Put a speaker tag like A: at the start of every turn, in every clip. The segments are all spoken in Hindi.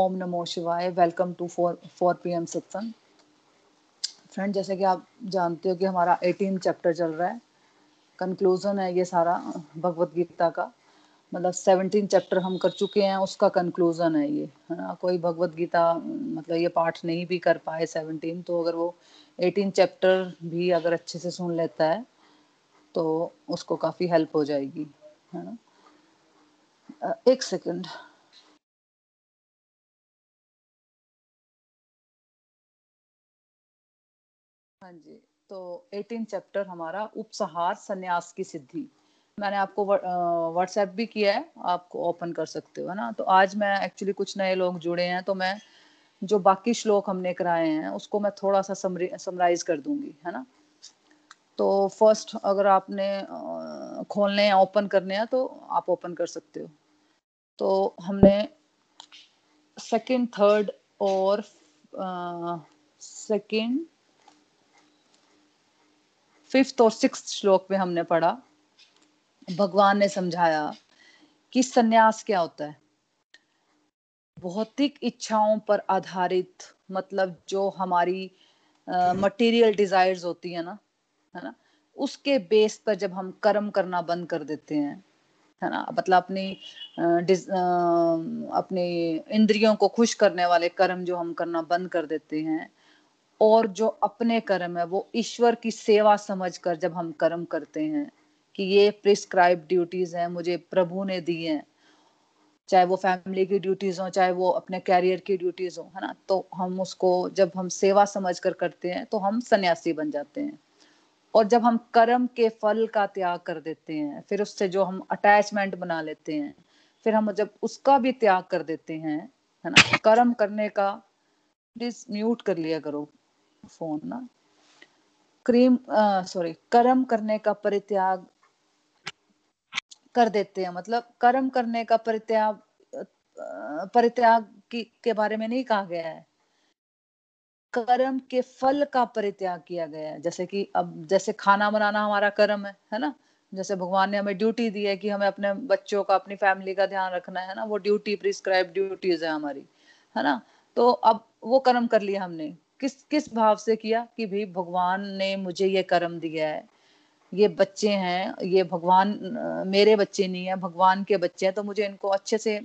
A: ओम नमो शिवाय welcome to four four P M satsang friend जैसे कि आप जानते हो कि हमारा एटीन चैप्टर चल रहा है। कंक्लूजन है ये सारा भगवत गीता का। मतलब सेवनटीन चैप्टर हम कर चुके हैं, उसका कंक्लूजन है ये, है ना? कोई भगवत गीता मतलब ये पाठ नहीं भी कर पाए सेवनटीन तो अगर वो एटीन चैप्टर भी अगर अच्छे से सुन लेता है तो उसको काफ़ी हेल्प हो जाएगी, है ना? एक सेकंड हाँ जी तो एटीन चैप्टर हमारा उपसहार संन्यास की सिद्धि। मैंने आपको व्हाट्सएप भी किया है आपको ओपन कर सकते हो ना? तो आज मैं एक्चुअली कुछ नए लोग जुड़े हैं तो मैं जो बाकी श्लोक हमने कराए हैं, उसको मैं थोड़ा सा समराइज कर दूँगी, है ना? तो फ़र्स्ट अगर आपने खोलने या ओपन करने हैं तो आप ओपन कर सकते हो। तो हमने सेकंड थर्ड और सेकंड फिफ्थ और सिक्स श्लोक में हमने पढ़ा भगवान ने समझाया कि सन्यास क्या होता है? भौतिक इच्छाओं पर आधारित मतलब जो हमारी मटेरियल uh, डिजायर्स होती है ना है ना? उसके बेस पर जब हम कर्म करना बंद कर देते हैं है ना? मतलब अपनी अपनी इंद्रियों को खुश करने वाले कर्म जो हम करना बंद कर देते हैं और जो अपने कर्म है, वो ईश्वर की सेवा समझकर जब हम कर्म करते हैं कि ये प्रिस्क्राइब ड्यूटीज़ हैं, मुझे प्रभु ने दी हैं, चाहे वो फैमिली की ड्यूटीज़ हो, चाहे वो अपने कैरियर की ड्यूटीज़ हो, है ना? तो हम उसको, जब हम सेवा समझ कर करते हैं तो हम सन्यासी बन जाते हैं। और जब हम कर्म के फल का त्याग कर देते हैं, फिर उससे जो हम अटैचमेंट बना लेते हैं, फिर हम जब उसका भी त्याग कर देते हैं, है ना? कर्म करने का प्लीज़ म्यूट कर लिया करो। फ़ोन ना। क्रीम सॉरी कर्म करने का परित्याग कर देते हैं। मतलब कर्म करने का परित्याग परित्याग की, के बारे में नहीं कहा गया है। कर्म के फल का परित्याग किया गया है। जैसे कि अब जैसे खाना बनाना हमारा कर्म है है ना? जैसे भगवान ने हमें ड्यूटी दी है कि हमें अपने बच्चों का, अपनी फैमिली का ध्यान रखना है ना? वो ड्यूटी प्रिस्क्राइब ड्यूटीज़ है हमारी, है ना? तो अब वो कर्म कर लिया हमने। किस किस भाव से किया कि भाई भगवान ने मुझे ये कर्म दिया है? ये बच्चे हैं, ये भगवान, मेरे बच्चे नहीं है, भगवान के बच्चे हैं तो मुझे इनको अच्छे से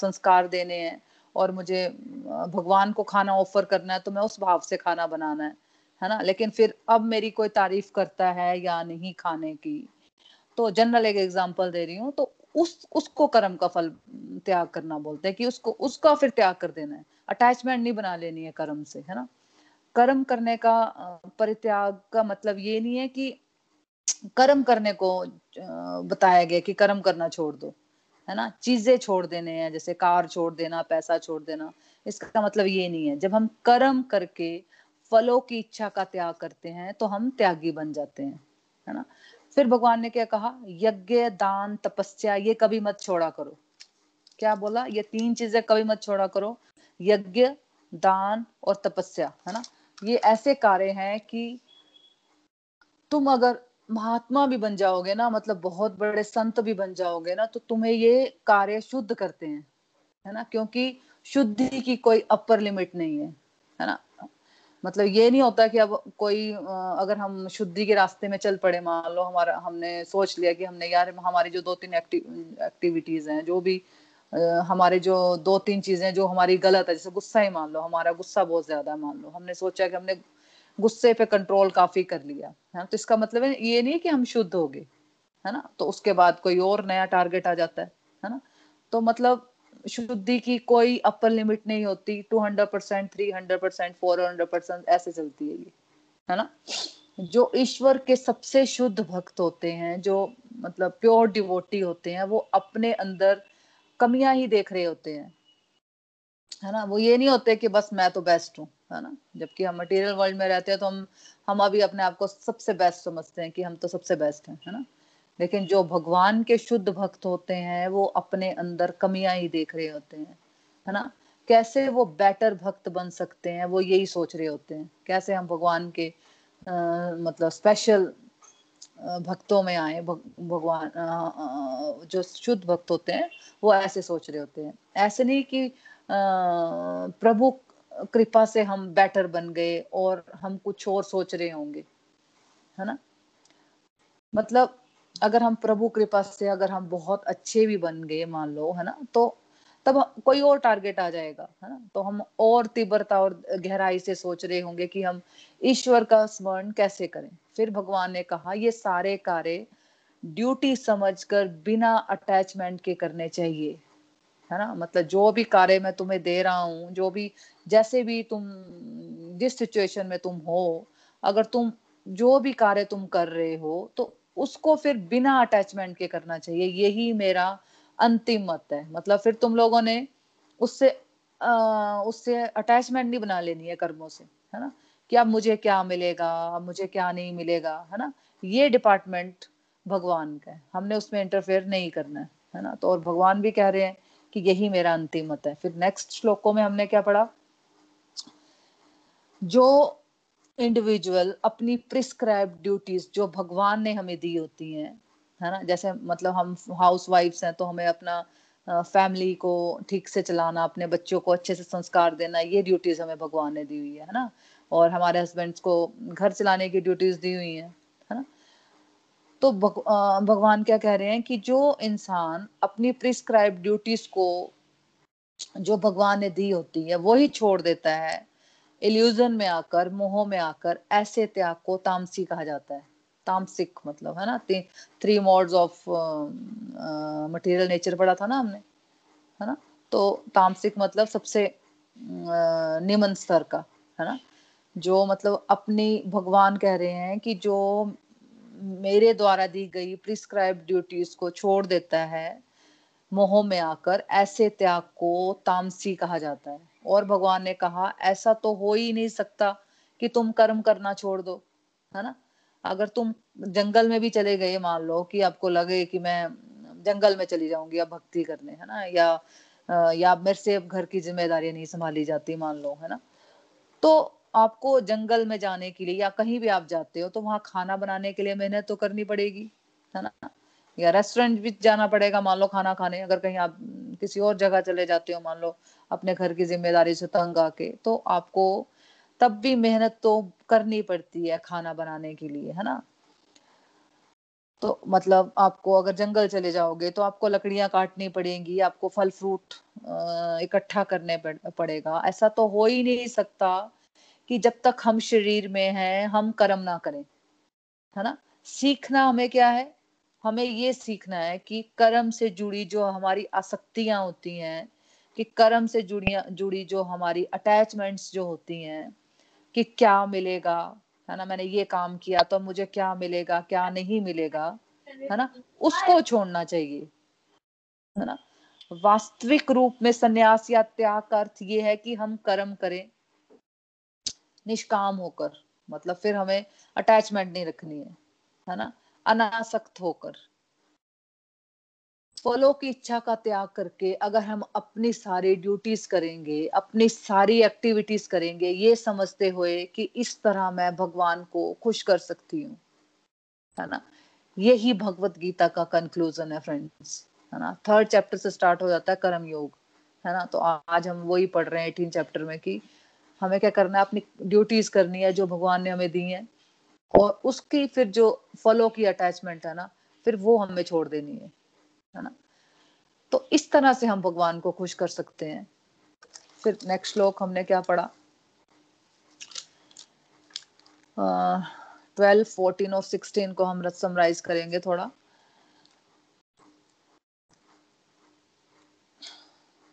A: संस्कार देने हैं और मुझे भगवान को खाना ऑफ़र करना है तो मैं उस भाव से खाना बनाना है है ना? लेकिन फिर अब मेरी कोई तारीफ़ करता है या नहीं खाने की? तो जनरल एक एग्जांपल दे रही हूँ तो उस, उसको कर्म का फल त्याग करना बोलते हैं कि उसको, उसका फिर त्याग कर देना है। अटैचमेंट नहीं बना लेनी है कर्म से, है ना? कर्म करने का परित्याग का मतलब ये नहीं है कि कर्म करने को बताया गया कि कर्म करना छोड़ दो, है ना? चीज़ें छोड़ देने हैं, जैसे कार छोड़ देना, पैसा छोड़ देना, इसका मतलब ये नहीं है। जब हम कर्म करके फलों की इच्छा का त्याग करते हैं तो हम त्यागी बन जाते हैं, है ना? फिर भगवान ने क्या कहा? यज्ञ, दान, तपस्या, ये कभी मत छोड़ा करो। क्या बोला? ये तीन चीज़ें कभी मत छोड़ा करो। यज्ञ, दान और तपस्या, है ना? ये ऐसे कार्य हैं कि तुम अगर महात्मा भी बन जाओगे ना मतलब बहुत बड़े संत भी बन जाओगे ना तो तुम्हें ये कार्य शुद्ध करते हैं, है ना? क्योंकि शुद्धि की कोई अपर लिमिट नहीं है है ना? मतलब ये नहीं होता कि अब कोई अगर हम शुद्धि के रास्ते में चल पड़े, मान लो हमारा, हमने सोच लिया कि हमने यार हमारी जो दो तीन एक्टिविटीज़ हैं, जो भी हमारे जो दो तीन चीज़ें जो हमारी गलत है, जैसे गुस्सा ही मान लो, हमारा गुस्सा बहुत ज़्यादा है मान लो। हमने सोचा कि हमने गुस्से पे कंट्रोल काफ़ी कर लिया, है तो इसका मतलब है, ये नहीं कि हम शुद्ध हो गए, है ना? तो उसके बाद कोई और नया टारगेट आ जाता है है ना? तो मतलब शुद्धि की कोई अपर लिमिट नहीं होती two hundred percent three hundred percent four hundred percent ऐसे चलती है ये, है ना? जो ईश्वर के सबसे शुद्ध भक्त होते हैं, जो मतलब प्योर डिवोटी होते हैं, वो अपने अंदर कमियाँ ही देख रहे होते हैं, है ना? वो ये नहीं होते कि बस मैं तो बेस्ट हूँ, है ना? जबकि हम मटेरियल वर्ल्ड में रहते हैं तो हम हम अभी अपने आप को सबसे बेस्ट समझते हैं कि हम तो सबसे बेस्ट हैं, है ना? लेकिन जो भगवान के शुद्ध भक्त होते हैं वो अपने अंदर कमियाँ ही देख रहे होते हैं है ना? कैसे वो बेटर भक्त बन सकते हैं वो यही सोच रहे होते हैं। कैसे हम भगवान के आ, मतलब स्पेशल भक्तों में आए भग, भगवान आ, आ, जो शुद्ध भक्त होते हैं वो ऐसे सोच रहे होते हैं। ऐसे नहीं कि प्रभु कृपा से हम बेटर बन गए और हम कुछ और सोच रहे होंगे है ना? मतलब अगर हम प्रभु कृपा से अगर हम बहुत अच्छे भी बन गए, मान लो, है ना तो तब कोई और टारगेट आ जाएगा, है ना तो हम और तीव्रता और गहराई से सोच रहे होंगे कि हम ईश्वर का स्मरण कैसे करें। फिर भगवान ने कहा, ये सारे कार्य ड्यूटी समझकर बिना अटैचमेंट के करने चाहिए, है ना मतलब जो भी कार्य मैं तुम्हें दे रहा हूँ, जो भी, जैसे भी तुम, जिस सिचुएशन में तुम हो, अगर तुम, जो भी कार्य तुम कर रहे हो तो उसको फिर बिना अटैचमेंट के करना चाहिए। यही मेरा अंतिम मत है। मतलब फिर तुम लोगों ने उससे आ, उससे अटैचमेंट नहीं बना लेनी है कर्मों से है ना? कि अब मुझे क्या मिलेगा अब मुझे क्या नहीं मिलेगा है ना? ये डिपार्टमेंट भगवान का है। हमने उसमें इंटरफेयर नहीं करना है है ना? तो और भगवान भी कह रहे हैं कि यही मेरा अंतिम मत है। फिर नेक्स्ट श्लोकों में हमने क्या पढ़ा? जो इंडिविजुअल अपनी प्रिस्क्राइब ड्यूटीज़ जो भगवान ने हमें दी होती हैं है ना? जैसे मतलब हम हाउस वाइफ्स हैं तो हमें अपना फैमिली को ठीक से चलाना अपने बच्चों को अच्छे से संस्कार देना ये ड्यूटीज़ हमें भगवान ने दी हुई है ना? और हमारे हस्बैंड्स को घर चलाने की ड्यूटीज़ दी हुई है है ना? तो भग, भगवान क्या कह रहे हैं कि जो इंसान अपनी प्रिस्क्राइब ड्यूटीज़ को जो भगवान ने दी होती है वो ही छोड़ देता है इल्यूजन में आकर, मोह में आकर ऐसे त्याग को तामसी कहा जाता है। तामसिक मतलब है ना? Three modes of material nature पढ़ा था ना हमने, है ना? तो तामसिक मतलब सबसे निम्न स्तर का, है ना? जो मतलब अपनी भगवान कह रहे हैं कि जो मेरे द्वारा दी गई प्रिस्क्राइब ड्यूटीज़ को छोड़ देता है, मोह में आकर ऐसे त्याग को तामसी कहा जाता है। और भगवान ने कहा, ऐसा तो हो ही नहीं सकता कि तुम कर्म करना छोड़ दो, है ना? अगर तुम जंगल में भी चले गए, मान लो कि आपको लगे कि मैं जंगल में चली जाऊँगी अब भक्ति करने, है ना? या या मेरे से अब घर की ज़िम्मेदारी नहीं संभाली जाती, मान लो, है ना? तो आपको जंगल में जाने के लिए या कहीं भी आप जाते हो तो वहाँ खाना बनाने के लिए मेहनत तो करनी पड़ेगी, है ना? या रेस्टोरेंट भी जाना पड़ेगा, मान लो खाना खाने, अगर कहीं आप किसी और जगह चले जाते हो, मान लो, अपने घर की ज़िम्मेदारी से तंग आके तो आपको तब भी मेहनत तो करनी पड़ती है खाना बनाने के लिए, है ना? तो मतलब आपको अगर जंगल चले जाओगे तो आपको लकड़ियाँ काटनी पड़ेंगी, आपको फल फ्रूट इकट्ठा करने पड़ेगा। ऐसा तो हो ही नहीं सकता कि जब तक हम शरीर में हैं, हम कर्म ना करें, है ना? सीखना हमें क्या है? हमें ये सीखना है कि कर्म से जुड़ी जो हमारी आसक्तियाँ होती हैं, कि कर्म से जुड़ी जुड़ी जो हमारी अटैचमेंट्स जो होती हैं, कि क्या मिलेगा, है ना, मैंने ये काम किया तो मुझे क्या मिलेगा, क्या नहीं मिलेगा, है ना, उसको छोड़ना चाहिए, है ना। वास्तविक रूप में संन्यास या त्याग का अर्थ ये है कि हम कर्म करें, निष्काम होकर मतलब फिर हमें अटैचमेंट नहीं रखनी है है ना। अनासक्त होकर, फलों की इच्छा का त्याग करके अगर हम अपनी सारी ड्यूटीज़ करेंगे, अपनी सारी एक्टिविटीज़ करेंगे, ये समझते हुए कि इस तरह मैं भगवान को खुश कर सकती हूँ, है ना? यही भगवत गीता का कंक्लूजन है फ्रेंड्स है ना? थर्ड चैप्टर से स्टार्ट हो जाता है कर्म योग, है ना? तो आज हम वही पढ़ रहे हैं एटीन चैप्टर में कि हमें क्या करना है? अपनी ड्यूटीज़ करनी है जो भगवान ने हमें दी है। और उसकी फिर जो फलों की अटैचमेंट है ना, फिर वो हमें छोड़ देनी है है ना? तो इस तरह से हम भगवान को खुश कर सकते हैं। फिर नेक्स्ट श्लोक हमने क्या पढ़ा? ट्वेल्व फोर्टीन और सिक्सटीन को हम समराइज करेंगे थोड़ा।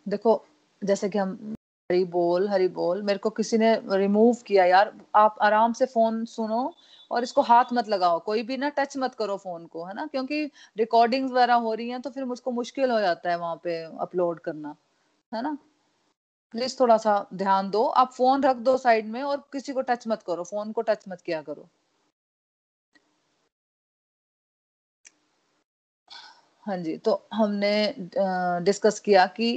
A: देखो, जैसे कि हम हरी बोल हरी बोल। मेरे को किसी ने रिमूव किया यार। आप आराम से फ़ोन सुनो और इसको हाथ मत लगाओ। कोई भी ना टच मत करो फ़ोन को, है ना? क्योंकि रिकॉर्डिंग्स वगैरह हो रही हैं तो फिर मुझको मुश्किल हो जाता है वहाँ पे अपलोड करना, है ना? प्लीज़ थोड़ा सा ध्यान दो। आप फ़ोन रख दो साइड में और किसी को टच मत करो। फ़ोन को टच मत किया करो। हाँ जी तो हमने डिस्कस किया कि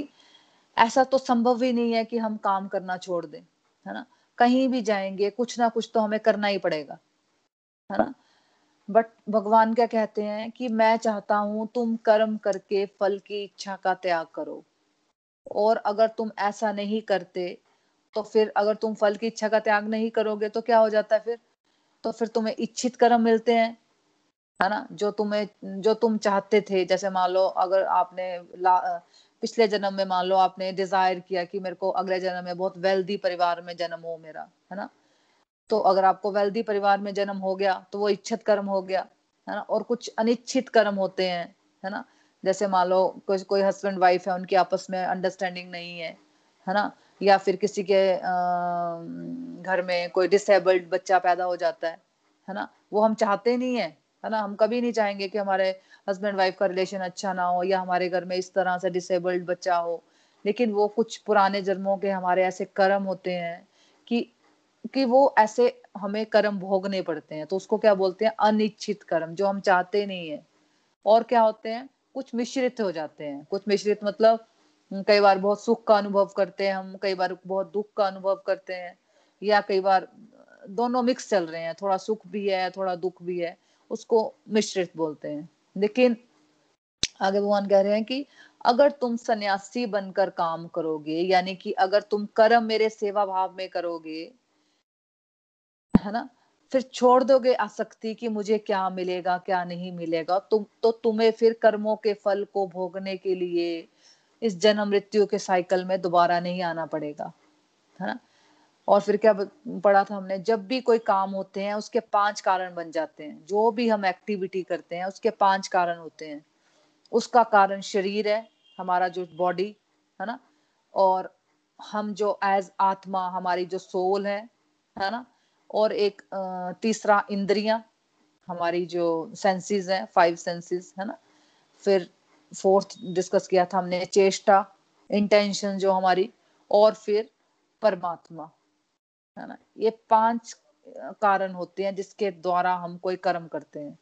A: ऐसा तो संभव ही नहीं है कि हम काम करना छोड़ दें, है ना? कहीं भी जाएँगे, कुछ ना कुछ तो हमें करना ही पड़ेगा, है ना? बट भगवान क्या कहते हैं कि मैं चाहता हूँ तुम कर्म करके फल की इच्छा का त्याग करो। और अगर तुम ऐसा नहीं करते तो फिर अगर तुम फल की इच्छा का त्याग नहीं करोगे तो क्या हो जाता है फिर? तो फिर तुम्हें इच्छित कर्म मिलते हैं, है ना? जो तुम्हें, जो तुम चाहते थे, जैसे मान लो अगर आपने पिछले जन्म में मान लो आपने डिज़ायर किया कि मेरे को अगले जन्म में बहुत वेल्दी परिवार में जन्म हो मेरा, है ना? तो अगर आपको वेल्दी परिवार में जन्म हो गया तो वो इच्छित कर्म हो गया, है ना? और कुछ अनिच्छित कर्म होते हैं, है ना? जैसे मान लो कोई कोई हस्बैंड वाइफ है, उनकी आपस में अंडरस्टैंडिंग नहीं है है ना? या फिर किसी के घर में कोई डिसेबल्ड बच्चा पैदा हो जाता है है ना? वो हम चाहते नहीं है है ना? हम कभी नहीं चाहेंगे कि हमारे हस्बैंड वाइफ का रिलेशन अच्छा ना हो या हमारे घर में इस तरह से डिसेबल्ड बच्चा हो। लेकिन वो कुछ पुराने जन्मों के हमारे ऐसे कर्म होते हैं कि कि वो ऐसे हमें कर्म भोगने पड़ते हैं। तो उसको क्या बोलते हैं? अनिच्छित कर्म, जो हम चाहते नहीं है। और क्या होते हैं? कुछ मिश्रित हो जाते हैं। कुछ मिश्रित मतलब कई बार बहुत सुख का अनुभव करते हैं हम, कई बार बहुत दुख का अनुभव करते हैं या कई बार, दोनों मिक्स चल रहे हैं। थोड़ा सुख भी है, थोड़ा दुख भी है। उसको मिश्रित बोलते हैं। लेकिन आगे भगवान कह रहे हैं कि अगर तुम सन्यासी बनकर काम करोगे, यानी कि अगर तुम कर्म मेरे सेवा भाव में करोगे, है ना, फिर छोड़ दोगे आसक्ति कि मुझे क्या मिलेगा, क्या नहीं मिलेगा, तुम तो तुम्हें फिर कर्मों के फल को भोगने के लिए इस जन्म मृत्यु के साइकिल में दोबारा नहीं आना पड़ेगा, है ना। और फिर क्या पढ़ा था हमने? जब भी कोई काम होते हैं, उसके पाँच कारण बन जाते हैं। जो भी हम एक्टिविटी करते हैं, उसके पाँच कारण होते हैं। उसका कारण शरीर है, हमारा जो बॉडी है ना? और हम जो एज आत्मा, हमारी जो सोल है है ना? और एक तीसरा इंद्रिया, हमारी जो सेंसेस है फाइव सेंसेस है ना? फिर फोर्थ डिस्कस किया था हमने, चेष्टा इंटेंशन जो हमारी, और फिर परमात्मा। है ना? ये पाँच कारण होते हैं जिसके द्वारा हम कोई कर्म करते हैं।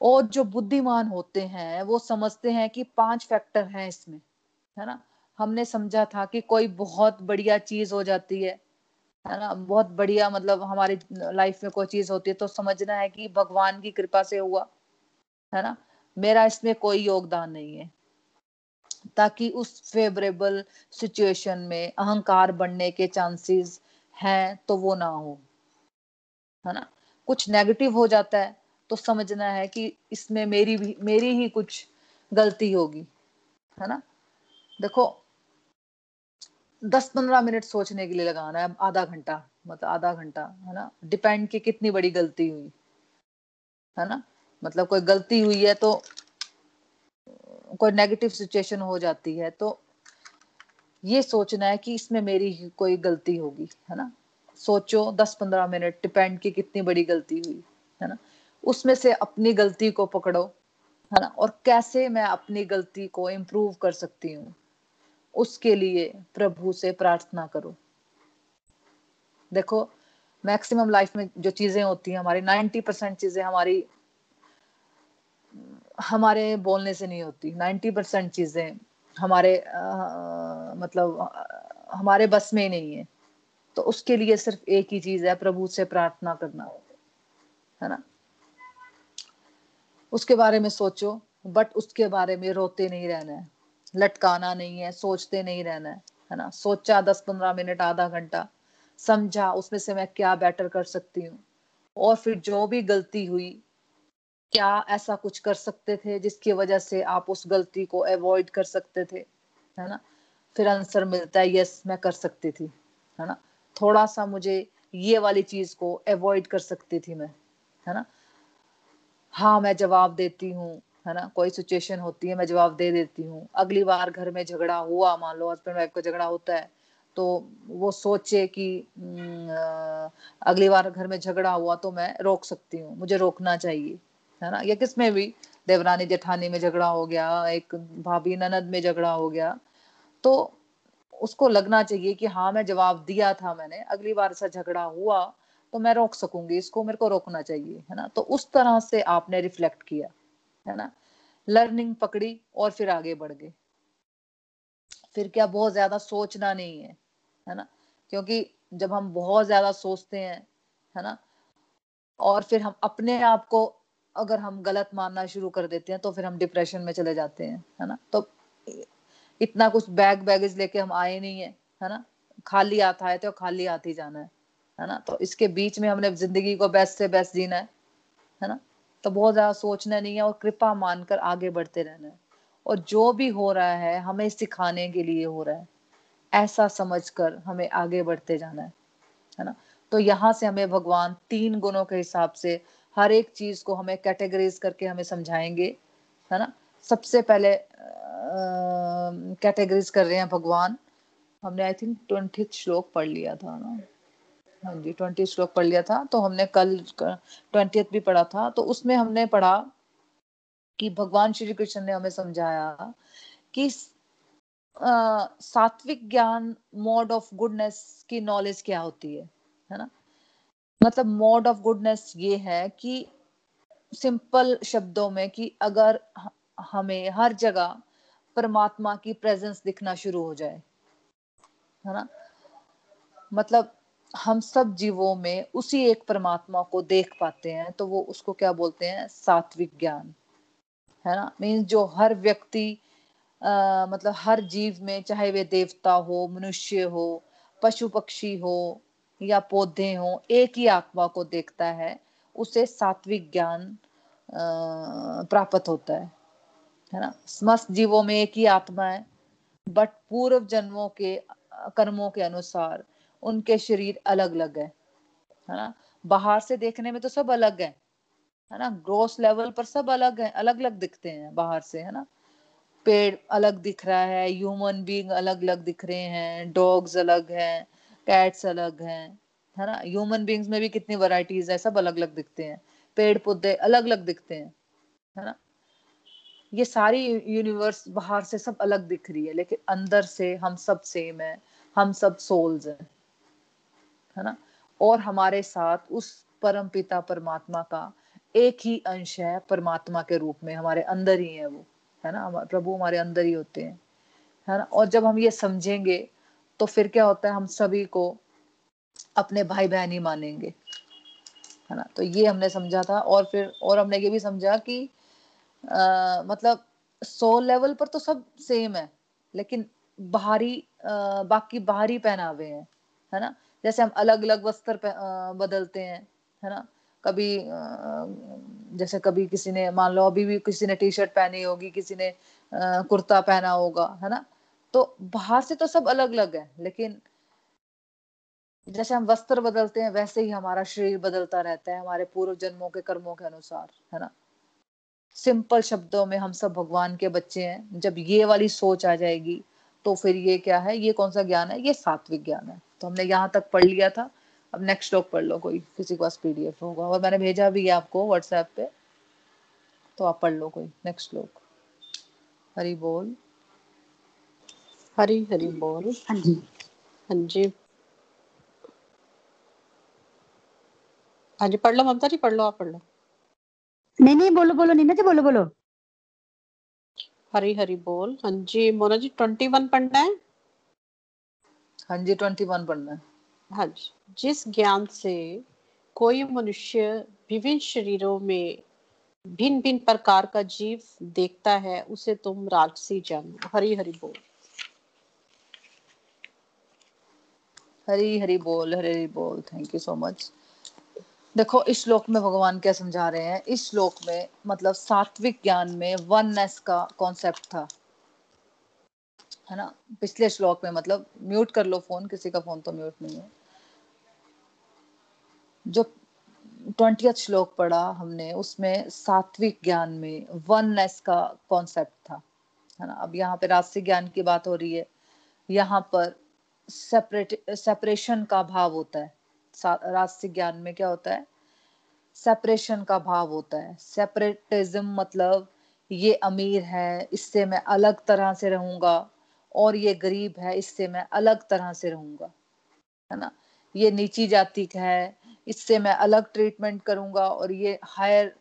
A: और जो बुद्धिमान होते हैं, वो समझते हैं कि पाँच फैक्टर हैं इसमें, है ना? हमने समझा था कि कोई बहुत बढ़िया चीज़ हो जाती है है ना? बहुत बढ़िया मतलब हमारी लाइफ में कोई चीज़ होती है तो समझना है कि भगवान की कृपा से हुआ, है ना? मेरा इसमें कोई योगदान नहीं है। ताकि उस फेवरेबल सिचुएशन में अहंकार बढ़ने के चांसेस हैं तो वो ना हो, है ना? कुछ नेगेटिव हो जाता है तो समझना है कि इसमें मेरी भी, मेरी ही कुछ गलती होगी, है ना? देखो दस पंद्रह मिनट सोचने के लिए लगाना है, आधा घंटा मतलब आधा घंटा, है ना? डिपेंड की कितनी बड़ी गलती हुई, है ना? मतलब कोई गलती हुई है तो कोई नेगेटिव सिचुएशन हो जाती है तो ये सोचना है कि इसमें मेरी कोई गलती होगी, है ना? सोचो दस पंद्रह मिनट डिपेंड की कितनी बड़ी गलती हुई, है ना? उसमें से अपनी गलती को पकड़ो, है ना? और कैसे मैं अपनी गलती को इम्प्रूव कर सकती हूँ, उसके लिए प्रभु से प्रार्थना करो। देखो मैक्सिमम लाइफ में जो चीज़ें होती हैं, हमारी नाइन्टी परसेंट चीज़ें हमारी हमारे बोलने से नहीं होती। नाइन्टी परसेंट चीज़ें हमारे आ, मतलब हमारे बस में नहीं है। तो उसके लिए सिर्फ़ एक ही चीज़ है प्रभु से प्रार्थना करना। है ना? उसके बारे में सोचो बट उसके बारे में रोते नहीं रहना है। लटकाना नहीं है सोचते नहीं रहना है। है ना? सोचा दस पंद्रह मिनट आधा घंटा। समझा उसमें से मैं क्या बेटर कर सकती हूँ? और फिर जो भी गलती हुई क्या ऐसा कुछ कर सकते थे जिसकी वजह से आप उस गलती को अवॉइड कर सकते थे? है ना? फिर आंसर मिलता है यस मैं कर सकती थी। है ना? थोड़ा सा मुझे ये वाली चीज़ को अवॉइड कर सकती थी मैं। है ना? हाँ मैं जवाब देती हूँ। है ना? कोई सिचुएशन होती है, मैं जवाब दे देती हूँ। अगली बार घर में झगड़ा हुआ, मान लो हस्बैंड वाइफ का झगड़ा होता है तो वो सोचे कि अगली बार घर में झगड़ा हुआ तो मैं रोक सकती हूँ, मुझे रोकना चाहिए। है ना? या किसमें भी, देवरानी जेठानी में झगड़ा हो गया, एक भाभी ननद में झगड़ा हो गया तो उसको लगना चाहिए कि हाँ मैं जवाब दिया था मैंने, अगली बार ऐसा झगड़ा हुआ तो मैं रोक सकूँगी, इसको मेरे को रोकना चाहिए, है ना? तो उस तरह से आपने रिफ्लेक्ट किया, है ना? लर्निंग पकड़ी और फिर आगे बढ़ गए। फिर क्या बहुत ज़्यादा सोचना नहीं है है ना? क्योंकि जब हम बहुत ज़्यादा सोचते हैं, है ना? और फिर हम अपने आप को अगर हम गलत मानना शुरू कर देते हैं तो फिर हम डिप्रेशन में चले जाते हैं, है ना? तो इतना कुछ बैग बैगेज लेके हम आए नहीं है है ना? खाली आता है तो खाली आते ही जाना है है ना? तो इसके बीच में हमने ज़िंदगी को बेस्ट से बेस्ट जीना है है ना? तो बहुत ज़्यादा सोचना नहीं है और कृपा मानकर आगे बढ़ते रहना है। और जो भी हो रहा है, हमें सिखाने के लिए हो रहा है, ऐसा समझकर हमें आगे बढ़ते जाना है है ना? तो यहाँ से हमें भगवान तीन गुणों के हिसाब से हर एक चीज़ को हमें कैटेगराइज करके हमें समझाएँगे, है ना? सबसे पहले कैटेगरीज कर रहे हैं भगवान। हमने आई थिंक ट्वेंटी श्लोक पढ़ लिया था ना? हाँ जी ट्वेंटी श्लोक पढ़ लिया था। तो हमने कल ट्वेंटी भी पढ़ा था। तो उसमें हमने पढ़ा कि भगवान श्री कृष्ण ने हमें समझाया कि सात्विक ज्ञान मोड ऑफ़ गुडनेस की नॉलेज क्या होती है? है ना? मतलब मोड ऑफ़ गुडनेस ये है कि सिंपल शब्दों में कि अगर हमें हर जगह परमात्मा की प्रेजेंस दिखना शुरू हो जाए है ना? मतलब हम सब जीवों में उसी एक परमात्मा को देख पाते हैं तो वो उसको क्या बोलते हैं? सात्विक ज्ञान है ना? मीन जो हर व्यक्ति आ, मतलब हर जीव में चाहे वे देवता हो मनुष्य हो पशु पक्षी हो या पौधे हो, एक ही आत्मा को देखता है, उसे सात्विक ज्ञान प्राप्त होता है। है ना? समस्त जीवों में एक ही आत्मा है बट पूर्व जन्मों के, कर्मों के अनुसार उनके शरीर अलग अलग है। है ना? बाहर से देखने में तो सब अलग है। है ना? ग्रोस लेवल पर सब अलग है अलग अलग दिखते हैं बाहर से, है ना? पेड़ अलग दिख रहा है ह्यूमन बींग अलग अलग दिख रहे हैं डॉग्स अलग हैं कैट्स अलग हैं, है ना? ह्यूमन बींग्स में भी कितनी वैरायटीज है, सब अलग अलग दिखते हैं। पेड़ पौधे अलग अलग दिखते हैं, है ना? ये सारी यूनिवर्स बाहर से सब अलग दिख रही है, लेकिन अंदर से हम सब सेम है, हम सब सोल्स हैं, है ना? और हमारे साथ उस परम पिता परमात्मा का एक ही अंश है, परमात्मा के रूप में। हमारे अंदर ही है वो, है ना? प्रभु हमारे अंदर ही होते हैं, है ना? और जब हम ये समझेंगे तो फिर क्या होता है हम सभी को अपने भाई बहन ही मानेंगे। है ना? तो ये हमने समझा था और फिर और हमने ये भी समझा कि आ, मतलब सोल लेवल पर तो सब सेम है लेकिन बाहरी आ, बाकी बाहरी पहनावे हैं है ना? जैसे हम अलग अलग वस्त्र बदलते हैं है ना? कभी आ, जैसे कभी किसी ने मान लो अभी भी किसी ने टी शर्ट पहनी होगी किसी ने कुर्ता पहना होगा है ना? तो बाहर से तो सब अलग अलग है, लेकिन जैसे हम वस्त्र बदलते हैं, वैसे ही हमारा शरीर बदलता रहता है, हमारे पूर्व जन्मों के कर्मों के अनुसार, है ना? सिंपल शब्दों में हम सब भगवान के बच्चे हैं, जब ये वाली सोच आ जाएगी तो फिर ये क्या है, ये कौन सा ज्ञान है? ये सात्विक ज्ञान है। तो हमने यहाँ तक पढ़ लिया था, अब नेक्स्ट श्लोक पढ़ लो, कोई किसी के पास पीडीएफ होगा, और मैंने भेजा भी है आपको व्हाट्सएप पे तो आप पढ़ लो कोई नेक्स्ट श्लोक हरी बोल।
B: हरी हरी बोल। हाँ जी। हाँ जी। हाँ जी पढ़ लो ममता जी पढ़ लो आप पढ़ लो।
C: नहीं नहीं बोलो बोलो नीना जी बोलो बोलो।
B: हरी हरी बोल। हाँ जी मोना जी ट्वेंटी वन पढ़ना है?
A: हाँ जी ट्वेंटी वन पढ़ना है।
B: हाँ जी जिस ज्ञान से कोई मनुष्य विभिन्न शरीरों में भिन्न भिन्न प्रकार का जीव देखता है उसे तुम राजसी जानो। हरी हरी बोल।
A: हरी हरी बोल, हरी हरी बोल थैंक यू सो मच देखो, इस श्लोक में भगवान क्या समझा रहे हैं? इस श्लोक में मतलब सात्विक ज्ञान में वननेस का कॉन्सेप्ट था। है ना? पिछले श्लोक में मतलब म्यूट कर लो फ़ोन किसी का फ़ोन तो म्यूट नहीं है। जो ट्वेंटी श्लोक पढ़ा हमने, उसमें सात्विक ज्ञान में वननेस का कॉन्सेप्ट था। है ना? अब यहाँ पे राष्ट्रीय ज्ञान की बात हो रही है। यहाँ पर सेपरेट सेपरेशन का भाव होता है। राजसिक ज्ञान में क्या होता है? सेपरेशन का भाव होता है। सेपरेटिज्म मतलब ये अमीर है, इससे मैं अलग तरह से रहूँगा और ये गरीब है, इससे मैं अलग तरह से रहूँगा। है ना? ये नीची जाति का है, इससे मैं अलग ट्रीटमेंट करूँगा और ये हायर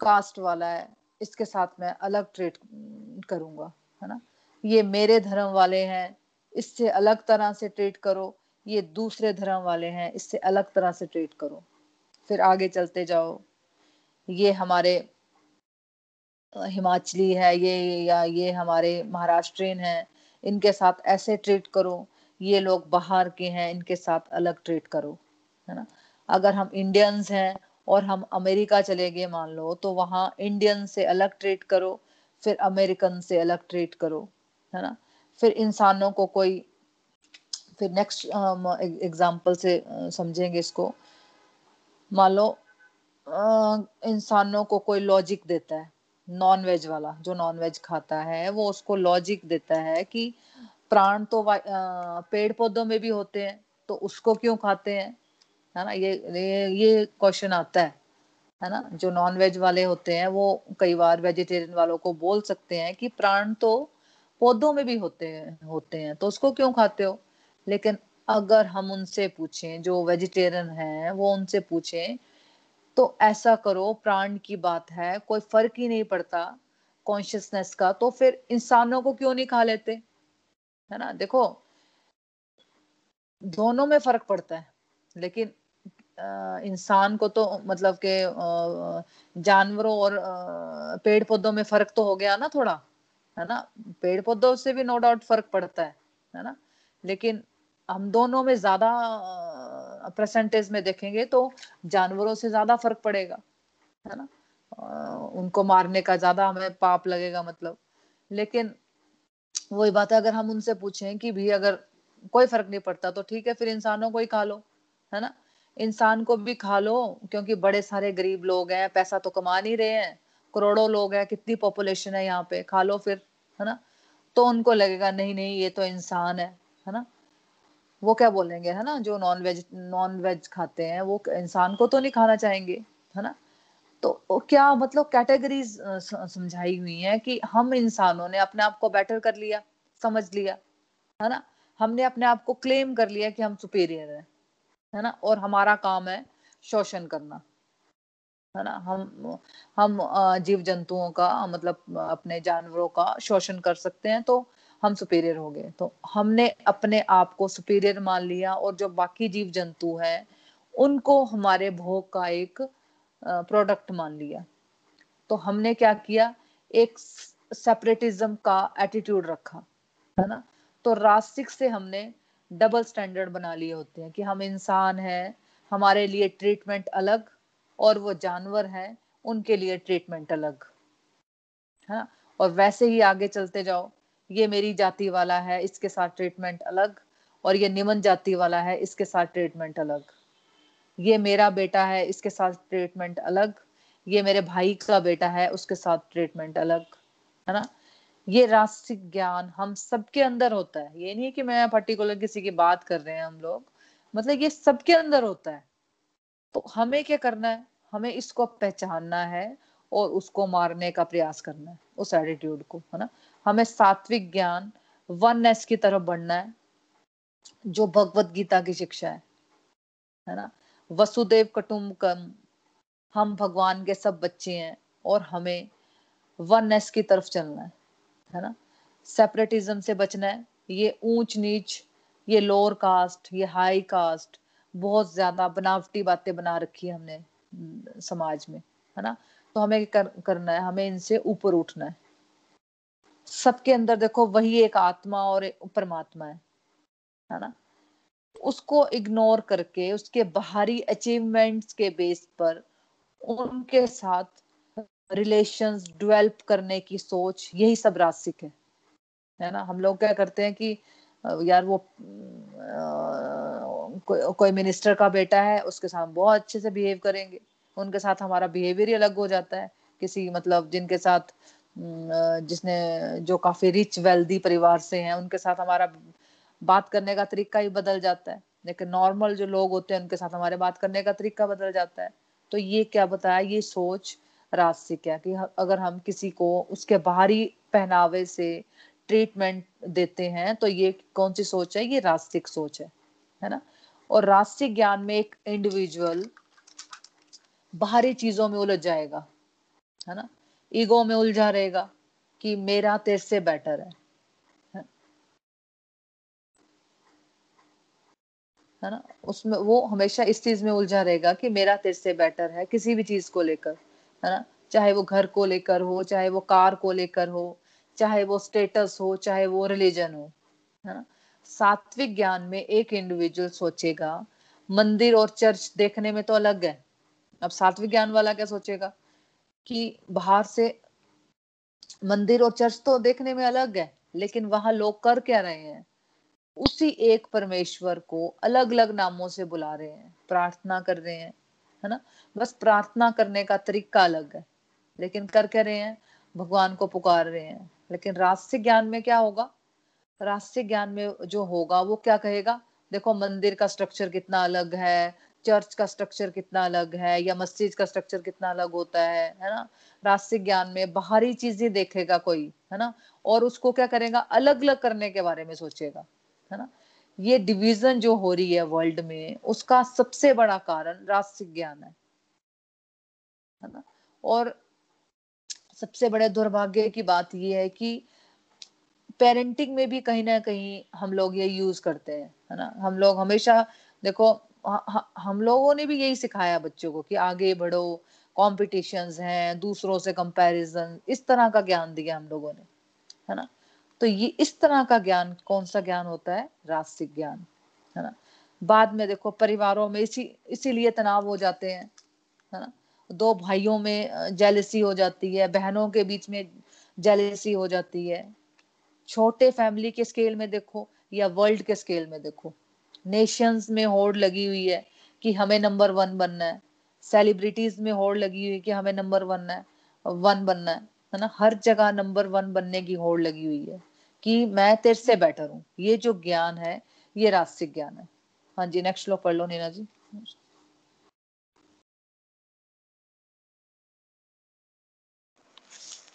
A: कास्ट वाला है, इसके साथ मैं अलग ट्रीट करूँगा। है ना? ये मेरे धर्म वाले हैं इससे अलग तरह से ट्रीट करो। ये दूसरे धर्म वाले हैं, इससे अलग तरह से ट्रीट करो। फिर आगे चलते जाओ। ये हमारे हिमाचली है, ये या ये हमारे महाराष्ट्रियन है, इनके साथ ऐसे ट्रीट करो। ये लोग बाहर के हैं, इनके साथ अलग ट्रीट करो, है ना? अगर हम इंडियंस हैं और हम अमेरिका चले गए, मान लो तो वहाँ इंडियन से अलग ट्रीट करो, फिर अमेरिकन से अलग ट्रीट करो, है ना? फिर इंसानों को कोई, फिर नेक्स्ट एग्ज़ाम्पल से समझेंगे इसको। मान लो इंसानों को कोई लॉजिक देता है नॉन वेज वाला, जो नॉन वेज खाता है, वो उसको लॉजिक देता है कि प्राण तो पेड़ पौधों में भी होते हैं तो उसको क्यों खाते हैं? है ना, ये ये ये क्वेश्चन आता है है ना? जो नॉन वेज वाले होते हैं, वो कई बार वेजिटेरियन वालों को बोल सकते हैं कि प्राण तो पौधों में भी होते हैं होते हैं तो उसको क्यों खाते हो? लेकिन अगर हम उनसे पूछें, जो वेजिटेरियन है, वो उनसे पूछें तो ऐसा करो, प्राण की बात है, कोई फ़र्क ही नहीं पड़ता कॉन्शियसनेस का तो फिर इंसानों को क्यों नहीं खा लेते? है ना? देखो, दोनों में फ़र्क पड़ता है, लेकिन इंसान को तो मतलब के जानवरों और पेड़ पौधों में फ़र्क तो हो गया ना थोड़ा। है ना? पेड़ पौधों से भी नो डाउट फ़र्क पड़ता है है ना? लेकिन हम दोनों में ज़्यादा परसेंटेज में देखेंगे तो जानवरों से ज़्यादा फ़र्क पड़ेगा, है ना? उनको मारने का ज़्यादा हमें पाप लगेगा मतलब। लेकिन वही बात है, अगर हम उनसे पूछें कि भी अगर कोई फ़र्क नहीं पड़ता तो ठीक है, फिर इंसानों को ही खा लो, है ना? इंसान को भी खा लो, क्योंकि बड़े सारे गरीब लोग हैं, पैसा तो कमा नहीं रहे हैं। करोड़ों लोग हैं, कितनी पॉपुलेशन है यहाँ पे, खा लो फिर, है ना? तो उनको लगेगा, नहीं नहीं, ये तो इंसान है है ना? वो क्या बोलेंगे, है ना? जो नॉन वेज नॉन वेज खाते हैं, वो इंसान को तो नहीं खाना चाहेंगे, है ना? तो क्या मतलब कैटेगरीज समझाई हुई है कि हम इंसानों ने अपने आप को बेटर कर लिया, समझ लिया, है ना? हमने अपने आप को क्लेम कर लिया कि हम सुपीरियर है है ना? और हमारा काम है शोषण करना। है ना? हम हम जीव जंतुओं का मतलब अपने जानवरों का शोषण कर सकते हैं तो हम सुपीरियर हो गए। तो हमने अपने आप को सुपीरियर मान लिया और जो बाकी जीव जंतु हैं, उनको हमारे भोग का एक प्रोडक्ट मान लिया। तो हमने क्या किया? एक सेपरेटिज्म का एटीट्यूड रखा, है ना? तो रास्तिक से हमने डबल स्टैंडर्ड बना लिए होते हैं कि हम इंसान हैं, हमारे लिए ट्रीटमेंट अलग और वो जानवर हैं, उनके लिए ट्रीटमेंट अलग। है, और वैसे ही आगे चलते जाओ, ये मेरी जाति वाला है, इसके साथ ट्रीटमेंट अलग, और ये निमन जाति वाला है, इसके साथ ट्रीटमेंट अलग। ये मेरा बेटा है, इसके साथ ट्रीटमेंट अलग, ये मेरे भाई का बेटा है, उसके साथ ट्रीटमेंट अलग, है ना? ये राष्ट्रिक ज्ञान हम सबके अंदर होता है। ये नहीं है कि मैं पर्टिकुलर किसी की बात कर रहे हैं हम लोग मतलब ये सबके अंदर होता है। तो हमें क्या करना है? हमें इसको पहचानना है और उसको मारने का प्रयास करना है, उस एटीट्यूड को, है ना? हमें सात्विक ज्ञान वननेस की तरफ़ बढ़ना है, जो भगवत गीता की शिक्षा है है ना? वसुदेव कटुम्बकम हम भगवान के सब बच्चे हैं और हमें वननेस की तरफ़ चलना है है ना? सेपरेटिज्म से बचना है, ये ऊंच नीच, ये लोअर कास्ट ये हाई कास्ट बहुत ज़्यादा बनावटी बातें बना रखी है हमने समाज में है ना? तो हमें कर, करना है? हमें इनसे ऊपर उठना है। सबके अंदर देखो वही एक आत्मा और परमात्मा है है ना? उसको इग्नोर करके उसके बाहरी अचीवमेंट्स के बेस पर उनके साथ रिलेशंस डेवलप करने की सोच यही सब रास्तिक है। है ना? हम लोग क्या करते हैं कि यार वो को, कोई मिनिस्टर का बेटा है उसके साथ बहुत अच्छे से बिहेव करेंगे। उनके साथ हमारा बिहेवियर ही अलग हो जाता है। किसी मतलब जिनके साथ जिसने जो काफ़ी रिच वेल्दी परिवार से हैं उनके साथ हमारा बात करने का तरीका ही बदल जाता है। लेकिन नॉर्मल जो लोग होते हैं उनके साथ हमारे बात करने का तरीका बदल जाता है। तो ये क्या बताया ये सोच रास्तिक है कि अगर हम किसी को उसके बाहरी पहनावे से ट्रीटमेंट देते हैं तो ये कौन सी सोच है? ये रास्तिक सोच है। है ना? और रास्तिक ज्ञान में एक इंडिविजुअल बाहरी चीज़ों में उलझ जाएगा, है ना? ईगो में उलझा रहेगा कि मेरा तेरे से बेटर है है? ना? उसमें वो हमेशा इस चीज़ में उलझा रहेगा कि मेरा तेरे से बेटर है, किसी भी चीज़ को लेकर, है ना? चाहे वो घर को लेकर हो, चाहे वो कार को लेकर हो, चाहे वो स्टेटस हो, चाहे वो रिलीजन हो, है ना? सात्विक ज्ञान में एक इंडिविजुअल सोचेगा। मंदिर और चर्च देखने में तो अलग है। अब सात्विक ज्ञान वाला क्या सोचेगा? कि बाहर से मंदिर और चर्च तो देखने में अलग है, लेकिन वहाँ लोग कर क्या रहे हैं? उसी एक परमेश्वर को अलग अलग नामों से बुला रहे हैं। प्रार्थना कर रहे हैं, है ना? बस प्रार्थना करने का तरीका अलग है। लेकिन कर क्या रहे हैं? भगवान को पुकार रहे हैं। लेकिन रास्तिक ज्ञान में क्या होगा? रास्तिक ज्ञान में जो होगा, वो क्या कहेगा? देखो, मंदिर का स्ट्रक्चर कितना अलग है चर्च का स्ट्रक्चर कितना अलग है, या मस्जिद का स्ट्रक्चर कितना अलग होता है है ना? रास्तिक ज्ञान में बाहरी चीज़ें देखेगा कोई, है ना? और उसको क्या करेगा? अलग अलग करने के बारे में सोचेगा, है ना? ये डिवीज़न जो हो रही है वर्ल्ड में, उसका सबसे बड़ा कारण रास्तिक ज्ञान है है ना? और सबसे बड़े दुर्भाग्य की बात यह है कि पेरेंटिंग में भी कहीं ना कहीं हम लोग ये यूज़ करते हैं, है ना? हम लोग हमेशा, देखो हम लोगों ने भी यही सिखाया बच्चों को कि आगे बढ़ो कॉम्पिटिशन्स हैं, दूसरों से कंपैरिजन इस तरह का ज्ञान दिया हम लोगों ने, है ना? तो ये इस तरह का ज्ञान, कौन सा ज्ञान होता है? रास्तिक ज्ञान, है ना? बाद में देखो, परिवारों में इसी, इसीलिए तनाव हो जाते हैं, है ना? दो भाइयों में जेलसी हो जाती है, बहनों के बीच में जेलसी हो जाती है छोटे फैमिली के स्केल में देखो या वर्ल्ड के स्केल में देखो। नेशंस में होड़ लगी हुई है कि हमें नंबर वन बनना है। सेलिब्रिटीज में होड़ लगी हुई है कि हमें नंबर वन है, वन बनना है। है ना? हर जगह नंबर वन बनने की होड़ लगी हुई है कि मैं तेरे से बेटर हूँ। ये जो ज्ञान है, ये रास्तिक ज्ञान है। हाँ जी नेक्स्ट लो पढ़ लो नीना जी।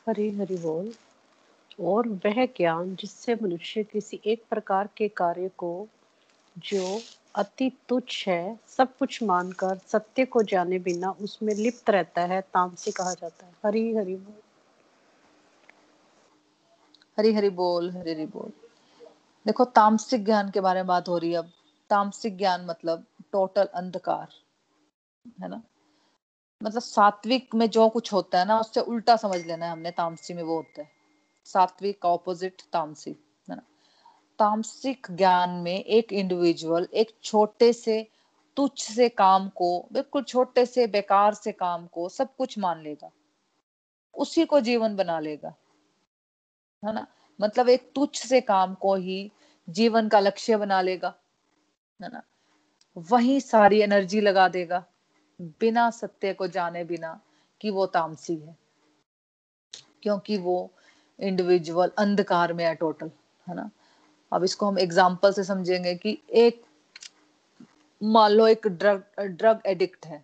B: हरी हरी बोल। और वह ज्ञान जिससे मनुष्य किसी एक प्रकार के कार्य को, जो अति तुच्छ है, सब कुछ मानकर सत्य को जाने बिना उसमें लिप्त रहता है, तामसी कहा जाता है। हरी हरी बोल।
A: हरी हरी बोल, हरी हरी बोल। देखो, तामसिक ज्ञान के बारे में बात हो रही है अब। तामसिक ज्ञान मतलब टोटल अंधकार, है ना? मतलब सात्विक में जो कुछ होता है ना, उससे उल्टा समझ लेना है हमने, तामसी में वो होता है। सात्विक ऑपोजिट तामसी है ना? तामसिक ज्ञान में एक इंडिविजुअल एक छोटे से तुच्छ से काम को, बिल्कुल छोटे से, बेकार से काम को सब कुछ मान लेगा। उसी को जीवन बना लेगा, है ना? मतलब एक तुच्छ से काम को ही जीवन का लक्ष्य बना लेगा, है ना? वही सारी एनर्जी लगा देगा, बिना सत्य को जाने बिना कि वो तामसी है। क्योंकि वो इंडिविजुअल अंधकार में है टोटल है ना? अब इसको हम एग्ज़ाम्पल से समझेंगे कि एक, मान लो एक ड्रग ड्रग एडिक्ट है,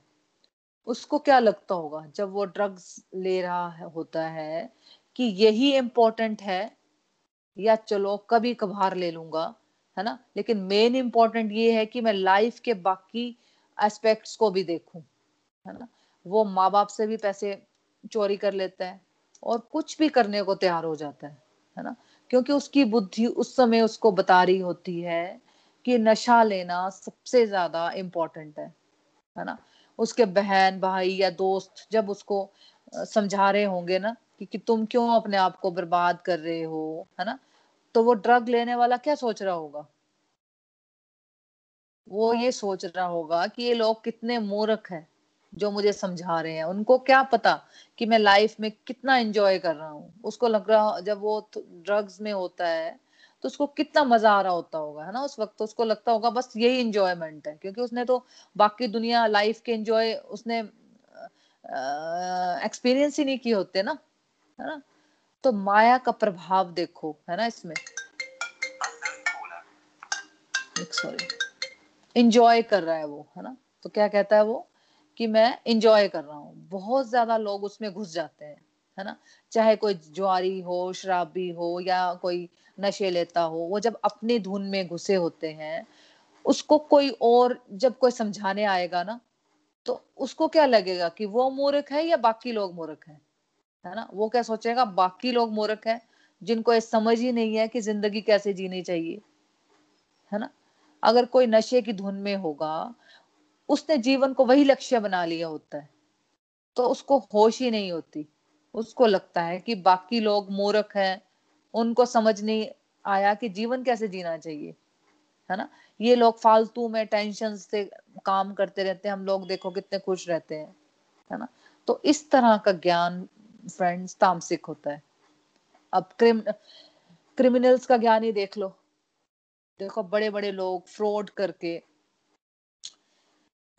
A: उसको क्या लगता होगा जब वो ड्रग्स ले रहा है, होता है कि यही इम्पोर्टेंट है या चलो कभी कभार ले लूँगा, है ना? लेकिन मेन इम्पोर्टेंट ये है कि मैं लाइफ के बाकी एस्पेक्ट्स को भी देखूँ, है ना? वो माँ बाप से भी पैसे चोरी कर लेता है और कुछ भी करने को तैयार हो जाता है है ना? क्योंकि उसकी बुद्धि उस समय उसको बता रही होती है कि नशा लेना सबसे ज़्यादा इम्पोर्टेंट है है ना? उसके बहन भाई या दोस्त जब उसको समझा रहे होंगे ना कि, कि तुम क्यों अपने आप को बर्बाद कर रहे हो है ना? तो वो ड्रग लेने वाला क्या सोच रहा होगा? वो ये सोच रहा होगा कि ये लोग कितने मूर्ख हैं जो मुझे समझा रहे हैं, उनको क्या पता कि मैं लाइफ में कितना एंजॉय कर रहा हूँ? उसको लग रहा जब वो ड्रग्स में होता है तो उसको कितना मज़ा आ रहा होता होगा, है ना? उस वक्त तो उसको लगता होगा बस यही इंजॉयमेंट है, क्योंकि उसने तो बाकी दुनिया लाइफ के एंजॉय उसने एक्सपीरियंस ही नहीं किए होते ना, है ना? तो माया का प्रभाव देखो, है ना इसमें? सॉरी इंजॉय कर रहा है वो, है ना? तो क्या कहता है वो? कि मैं इंजॉय कर रहा हूँ। बहुत ज़्यादा लोग उसमें घुस जाते हैं, है ना? चाहे कोई जुआरी हो, शराबी हो या कोई नशे लेता हो, वो जब अपने धुन में घुसे होते हैं, उसको कोई और जब कोई समझाने आएगा ना तो उसको क्या लगेगा कि वो मूर्ख है या बाकी लोग मूर्ख है? है ना? वो क्या सोचेगा, बाकी लोग मूर्ख है, जिनको ये समझ ही नहीं है कि ज़िंदगी कैसे जीनी चाहिए, है ना? अगर कोई नशे की धुन में होगा उसने जीवन को वही लक्ष्य बना लिया होता है। तो उसको होश ही नहीं होती। उसको लगता है कि बाकी लोग मूर्ख हैं, उनको समझ नहीं आया कि जीवन कैसे जीना चाहिए, है ना? ये लोग फालतू में टेंशन से काम करते रहते हैं, हम लोग देखो कितने खुश रहते हैं, है ना? तो इस तरह का ज्ञान फ्रेंड्स तामसिक होता है। अब क्रिम क्रिमिनल्स का ज्ञान ही देख लो। देखो बड़े बड़े लोग फ्रॉड करके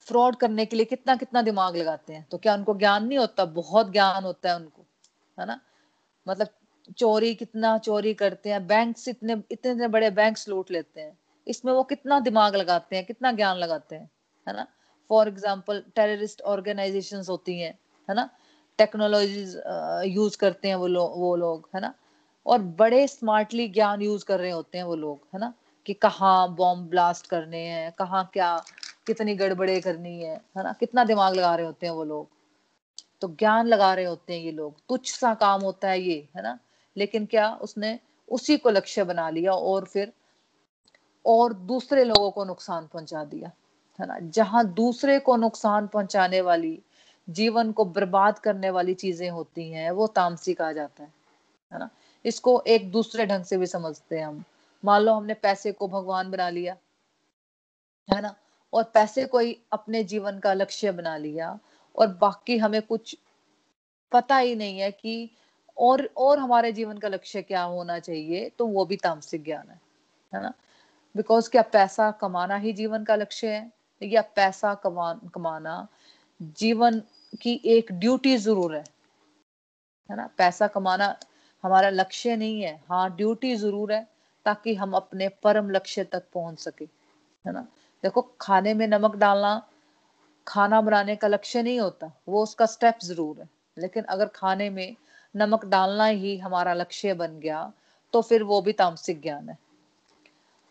A: फ्रॉड करने के लिए कितना कितना दिमाग लगाते हैं। तो क्या उनको ज्ञान नहीं होता? बहुत ज्ञान होता है उनको, है ना? मतलब चोरी, कितना चोरी करते हैं बैंक इतने इतने इतने बड़े बैंक लूट लेते हैं। इसमें वो कितना दिमाग लगाते हैं, कितना ज्ञान लगाते हैं, है ना? फॉर एग्ज़ाम्पल टेररिस्ट ऑर्गेनाइजेशन होती हैं, है ना? टेक्नोलॉजीज़ यूज़ करते हैं वो लोग वो लोग, है ना? और बड़े स्मार्टली ज्ञान यूज़ कर रहे होते हैं वो लोग, है ना? कि कहाँ बॉम्ब ब्लास्ट करने हैं, कहाँ क्या, कितनी गड़बड़े करनी है है ना? कितना दिमाग लगा रहे होते हैं वो लोग? तो ज्ञान लगा रहे होते हैं ये लोग। तुच्छ सा काम होता है ये, है ना? लेकिन क्या उसने उसी को लक्ष्य बना लिया और फिर और दूसरे लोगों को नुकसान पहुँचा दिया, है ना? जहाँ दूसरे को नुकसान पहुँचाने वाली, जीवन को बर्बाद करने वाली चीज़ें होती हैं, वो तामसिक आ जाता है है ना? इसको एक दूसरे ढंग से भी समझते हैं हम। मान लो हमने पैसे को भगवान बना लिया, है ना? और पैसे को ही अपने जीवन का लक्ष्य बना लिया, और बाकी हमें कुछ पता ही नहीं है कि और और हमारे जीवन का लक्ष्य क्या होना चाहिए तो वो भी तामसिक ज्ञान है है ना? बिकॉज़ क्या पैसा कमाना ही जीवन का लक्ष्य है? या पैसा कमा कमाना जीवन की एक ड्यूटी ज़रूर है है ना? पैसा कमाना हमारा लक्ष्य नहीं है। हाँ ड्यूटी ज़रूर है ताकि हम अपने परम लक्ष्य तक पहुँच सके, है ना? देखो, खाने में नमक डालना, खाना बनाने का लक्ष्य नहीं होता, वो उसका स्टेप ज़रूर है। लेकिन अगर खाने में नमक डालना ही हमारा लक्ष्य बन गया तो फिर वो भी तामसिक ज्ञान है।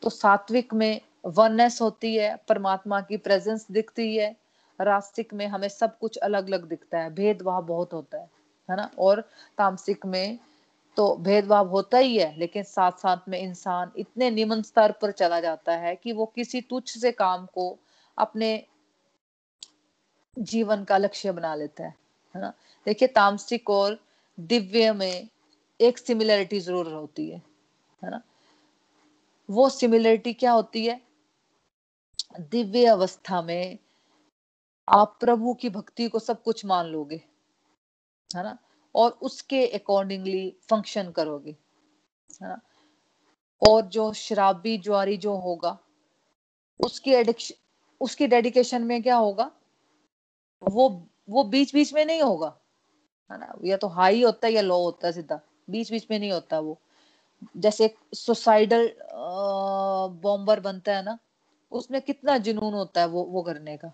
A: तो सात्विक में वननेस होती है, परमात्मा की प्रेजेंस दिखती है, रास्तिक में हमें सब कुछ अलग अलग दिखता है, भेदभाव बहुत होता है है ना? और तामसिक में तो भेदभाव होता ही है, लेकिन साथ साथ में इंसान इतने निम्न स्तर पर चला जाता है कि वो किसी तुच्छ से काम को अपने जीवन का लक्ष्य बना लेता है है ना? देखिए, तामसिक और दिव्य में एक सिमिलरिटी ज़रूर होती है है ना? वो सिमिलरिटी क्या होती है? दिव्य अवस्था में आप प्रभु की भक्ति को सब कुछ मान लोगे, है ना? और उसके अकॉर्डिंगली फ़ंक्शन करोगे, है ना? और जो शराबी ज्वारी जो होगा, उसकी एडिक्शन उसकी डेडिकेशन में क्या होगा? वो वो बीच बीच में नहीं होगा, है ना? या तो हाई होता है या लो होता है सीधा बीच बीच में नहीं होता वो। जैसे एक सुसाइडल बॉम्बर बनता है ना, उसमें कितना जुनून होता है वो वो करने का,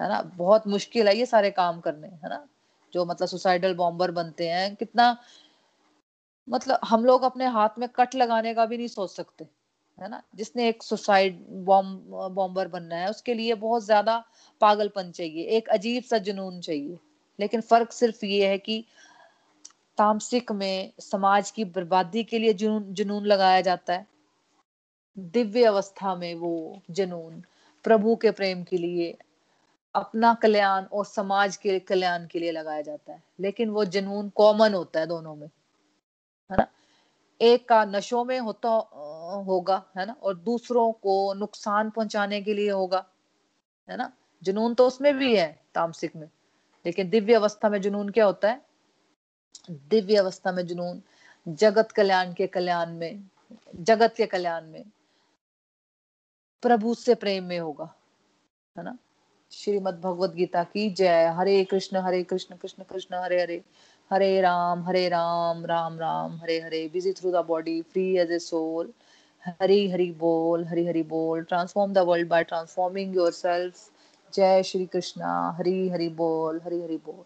A: है ना? बहुत मुश्किल है ये सारे काम करने, है ना? जो मतलब सुसाइडल बॉम्बर बनते हैं, कितना मतलब हम लोग अपने हाथ में कट लगाने का भी नहीं सोच सकते, है ना? जिसने एक सुसाइड बॉम्ब बॉम्बर बनना है, उसके लिए बहुत ज़्यादा पागलपन चाहिए, एक अजीब सा जुनून चाहिए। लेकिन फ़र्क सिर्फ़ ये है कि तामसिक में समाज की बर्बादी के लिए जुनून जुनून लगाया जाता है। दिव्य अवस्था में वो जुनून, प्रभु के प्रेम के लिए अपना कल्याण और समाज के कल्याण के लिए लगाया जाता है। लेकिन वो जुनून कॉमन होता है दोनों में, है ना? एक का नशों में होता होगा, है ना? और दूसरों को नुकसान पहुँचाने के लिए होगा, है ना? जुनून तो उसमें भी है तामसिक में। लेकिन दिव्य अवस्था में जुनून क्या होता है? दिव्य अवस्था में जुनून जगत कल्याण के कल्याण में, जगत के कल्याण में, प्रभु से प्रेम में होगा, है ना? श्रीमद भगवद गीता की जय। हरे कृष्ण हरे कृष्ण कृष्ण कृष्ण, हरे हरे। हरे राम हरे Ram Ram Ram, Hare Hare. Busy through the body free as a soul Hari Hari बोल, हरी हरी बोल। Transform the world by transforming your self जय श्री कृष्णा। हरी हरी बोल, हरी हरी बोल।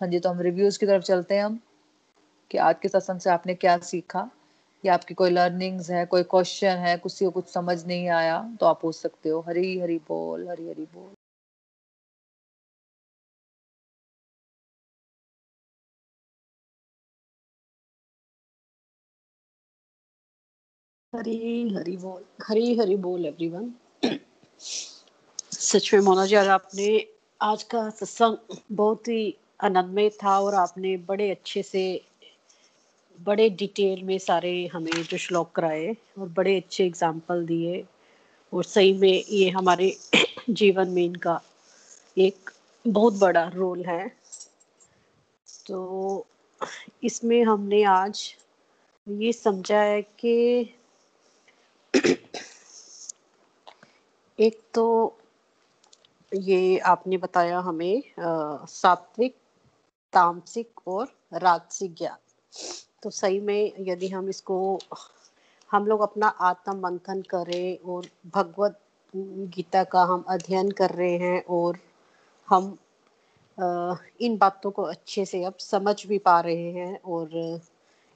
A: हाँ जी तो हम रिव्यूज़ की तरफ़ चलते हैं हम, कि आज के सत्संग से आपने क्या सीखा? या आपकी कोई लर्निंग्स है, कोई क्वेश्चन है, किसी को कुछ समझ नहीं आया तो आप पूछ सकते हो। हरी हरी बोल, हरी हरी बोल।
B: हरी हरी बोल, हरी हरी बोल एवरीवन सच में मोना जी आपने आज का सत्संग बहुत ही आनंदमय था, और आपने बड़े अच्छे से, बड़े डिटेल में सारे हमें जो श्लोक कराए, और बड़े अच्छे एग्ज़ाम्पल दिए, और सही में ये हमारे जीवन में इनका एक बहुत बड़ा रोल है। तो इसमें हमने आज ये समझा है कि एक तो ये आपने बताया हमें सात्विक, तामसिक और राजसिक ज्ञान। तो सही में यदि हम इसको, हम लोग अपना आत्म मंथन करें और भगवत गीता का हम अध्ययन कर रहे हैं और हम इन बातों को अच्छे से अब समझ भी पा रहे हैं और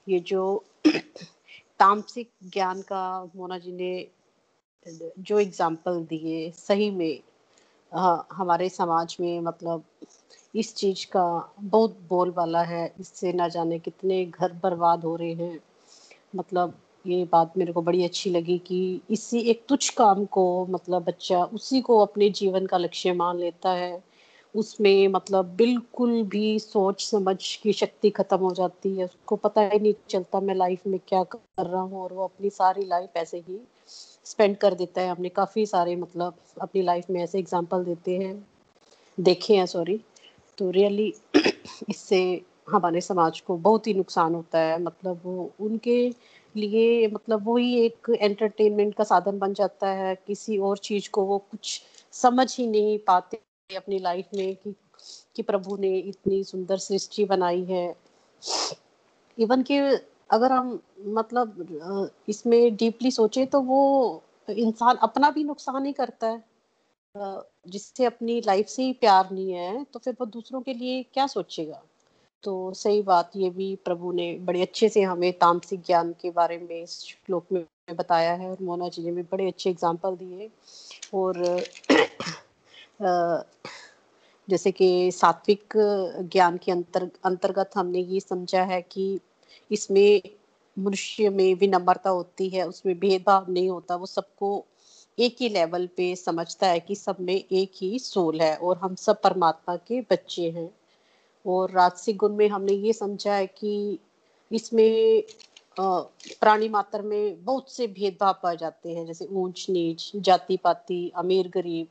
B: ये जो तामसिक ज्ञान का मोना जी ने जो एग्ज़ाम्पल दिए, सही में हाँ हमारे समाज में मतलब इस चीज़ का बहुत बोलबाला है, इससे ना जाने कितने घर बर्बाद हो रहे हैं। मतलब ये बात मेरे को बड़ी अच्छी लगी कि इसी एक तुच्छ काम को मतलब बच्चा उसी को अपने जीवन का लक्ष्य मान लेता है। उसमें मतलब बिल्कुल भी सोच समझ की शक्ति खत्म हो जाती है। उसको पता ही नहीं चलता मैं लाइफ में क्या कर रहा हूँ और वो अपनी सारी लाइफ ऐसे ही स्पेंड कर देता है हमने काफ़ी सारे मतलब अपनी लाइफ में ऐसे एग्ज़ाम्पल देते हैं, देखे हैं सॉरी तो रियली इससे हमारे समाज को बहुत ही नुकसान होता है मतलब वो उनके लिए मतलब वही एक एंटरटेनमेंट का साधन बन जाता है, किसी और चीज़ को वो कुछ समझ ही नहीं पाते अपनी लाइफ में कि कि प्रभु ने इतनी सुंदर सृष्टि बनाई है। इवन कि अगर हम मतलब इसमें डीपली सोचे तो वो इंसान अपना भी नुकसान ही करता है। जिससे अपनी लाइफ से ही प्यार नहीं है तो फिर वो दूसरों के लिए क्या सोचेगा? तो सही बात, ये भी प्रभु ने बड़े अच्छे से हमें तामसिक ज्ञान के बारे में इस श्लोक में बताया है और मोना जी ने भी बड़े अच्छे एग्ज़ाम्पल दिए और जैसे कि सात्विक ज्ञान के अंतर, अंतर्गत हमने ये समझा है कि इसमें मनुष्य में विनम्रता होती है, उसमें भेदभाव नहीं होता, वो सबको एक ही लेवल पे समझता है कि सब में एक ही सोल है और हम सब परमात्मा के बच्चे हैं। और राजसिक गुण में हमने ये समझा है कि इसमें प्राणी मात्र में बहुत से भेदभाव पाए जाते हैं, जैसे ऊंच नीच जाति पाति अमीर गरीब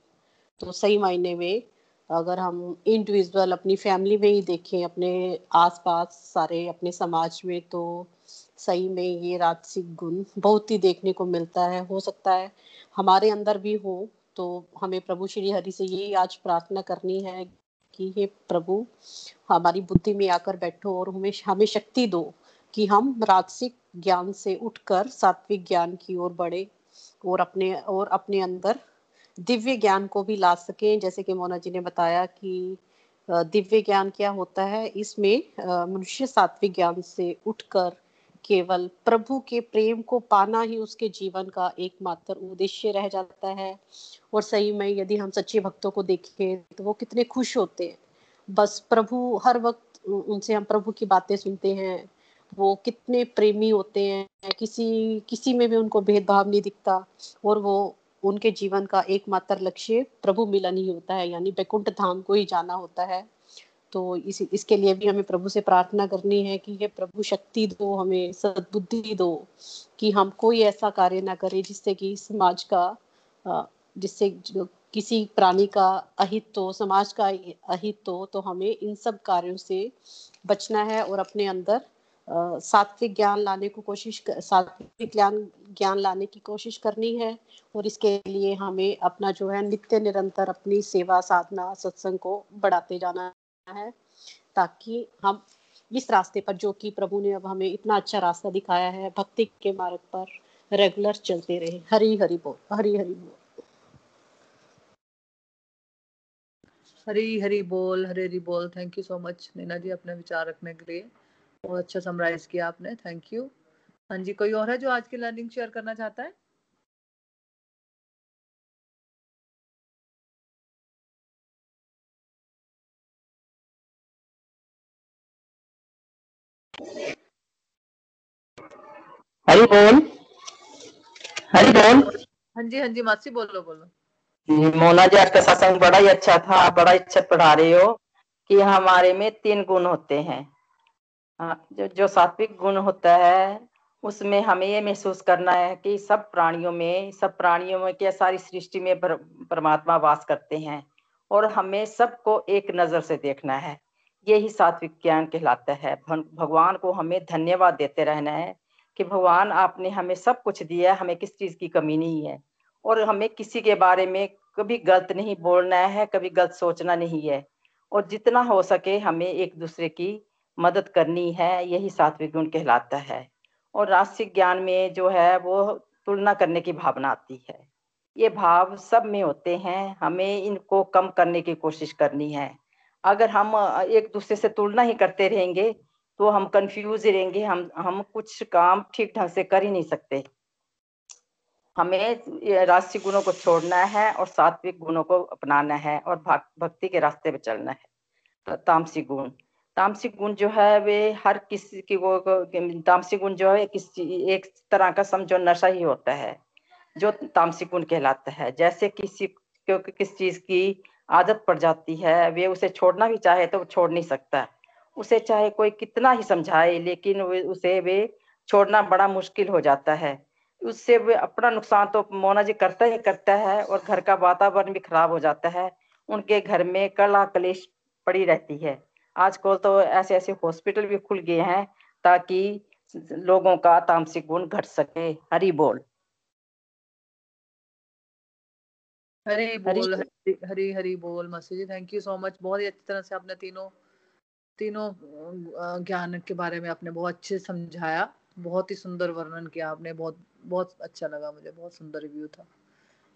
B: तो सही मायने में अगर हम इंडिविजुअल अपनी फैमिली में ही देखें, अपने आसपास सारे, अपने समाज में तो सही में ये राजसिक गुण बहुत ही देखने को मिलता है। हो सकता है हमारे अंदर भी हो तो हमें प्रभु श्री हरि से यही आज प्रार्थना करनी है कि हे प्रभु, हमारी बुद्धि में आकर बैठो और हमें हमें शक्ति दो कि हम राजसिक ज्ञान से उठकर सात्विक ज्ञान की ओर बढ़े और अपने और अपने अंदर दिव्य ज्ञान को भी ला सके। जैसे कि मोना जी ने बताया कि दिव्य ज्ञान क्या होता है? इसमें मनुष्य सात्विक ज्ञान से उठकर केवल प्रभु के प्रेम को पाना ही उसके जीवन का एकमात्र उद्देश्य रह जाता है। और सही में यदि हम सच्चे भक्तों को देखें तो वो कितने खुश होते हैं। बस प्रभु, हर वक्त उनसे हम प्रभु की बातें सुनते हैं। वो कितने प्रेमी होते हैं। किसी किसी में भी उनको भेदभाव नहीं दिखता। और वो उनके जीवन का एकमात्र लक्ष्य प्रभु मिलन ही होता है, यानी बैकुंठ धाम को ही जाना होता है। तो इस, इसके लिए भी हमें प्रभु से प्रार्थना करनी है कि ये प्रभु शक्ति दो, हमें सद्बुद्धि दो कि हम कोई ऐसा कार्य ना करें जिससे कि समाज का जिससे किसी प्राणी का अहित हो, समाज का अहित हो तो हमें इन सब कार्यों से बचना है और अपने अंदर सात्विक ज्ञान लाने को कोशिश सात्विक ज्ञान ज्ञान लाने की कोशिश करनी है और इसके लिए हमें अपना जो है नित्य निरंतर अपनी सेवा, साधना, सत्संग को बढ़ाते जाना है ताकि हम इस रास्ते पर, जो कि प्रभु ने अब हमें इतना अच्छा रास्ता दिखाया है, भक्ति के मार्ग पर रेगुलर चलते रहे। हरी हरी बोल, हरी हरी बोल।
A: हरी हरी बोल, हरी हरी बोल। Thank you so much Neena ji, अपने विचार रखने के लिए। बहुत अच्छा समराइज किया आपने थैंक यू हाँ जी कोई और है जो आज की लर्निंग शेयर करना चाहता है?
C: हरी बोल हरी बोल
A: हाँ जी हाँ जी मासी बोलो बोलो।
D: मोना जी आज का सत्संग बड़ा ही अच्छा था। आप बड़ा ही अच्छा पढ़ा रहे हो कि हमारे में तीन गुण होते हाँ, जो जो सात्विक गुण होता है, उसमें हमें ये महसूस करना है कि सब प्राणियों में, सब प्राणियों में क्या सारी सृष्टि में परमात्मा वास करते हैं और हमें सबको एक नज़र से देखना है। यही सात्विक ज्ञान कहलाता है। भगवान को हमें धन्यवाद देते रहना है कि भगवान आपने हमें सब कुछ दिया हमें किस चीज़ की कमी नहीं है और हमें किसी के बारे में कभी गलत नहीं बोलना है, कभी गलत सोचना नहीं है और जितना हो सके हमें एक दूसरे की मदद करनी है, यही सात्विक गुण कहलाता है। और राष्ट्रिक ज्ञान में जो है, वो तुलना करने की भावना आती है। ये भाव सब में होते हैं, हमें इनको कम करने की कोशिश करनी है। अगर हम एक दूसरे से तुलना ही करते रहेंगे तो हम कंफ्यूज रहेंगे, हम हम कुछ काम ठीक ढंग से कर ही नहीं सकते। हमें राष्ट्रीय गुणों को छोड़ना है और सात्विक गुणों को अपनाना है और भक्ति के रास्ते पर चलना है। तामसिक गुण। तामसिक गुण जो है वे हर किसी की वो तामसिक गुण जो है किसी एक तरह का समझो नशा ही होता है, जो तामसिक गुण कहलाता है। जैसे किसी क्योंकि किस चीज़ की आदत पड़ जाती है, वे उसे छोड़ना भी चाहे तो छोड़ नहीं सकता। उसे चाहे कोई कितना ही समझाए, लेकिन उसे वे छोड़ना बड़ा मुश्किल हो जाता है। उससे वे अपना नुकसान तो मोना जी करता ही करता है और घर का वातावरण भी खराब हो जाता है। उनके घर में कला कलेश पड़ी रहती है। आजकल तो ऐसे ऐसे हॉस्पिटल भी खुल गए हैं ताकि लोगों का तामसिक गुण घट सके। हरी बोल।
A: हरी बोल हरी हरी हरी बोल Masi ji thank you so much बहुत ही अच्छी तरह से आपने तीनों तीनों ज्ञान के बारे में आपने बहुत अच्छे समझाया। बहुत ही सुंदर वर्णन किया आपने। बहुत बहुत अच्छा लगा मुझे। बहुत सुंदर रिव्यू था।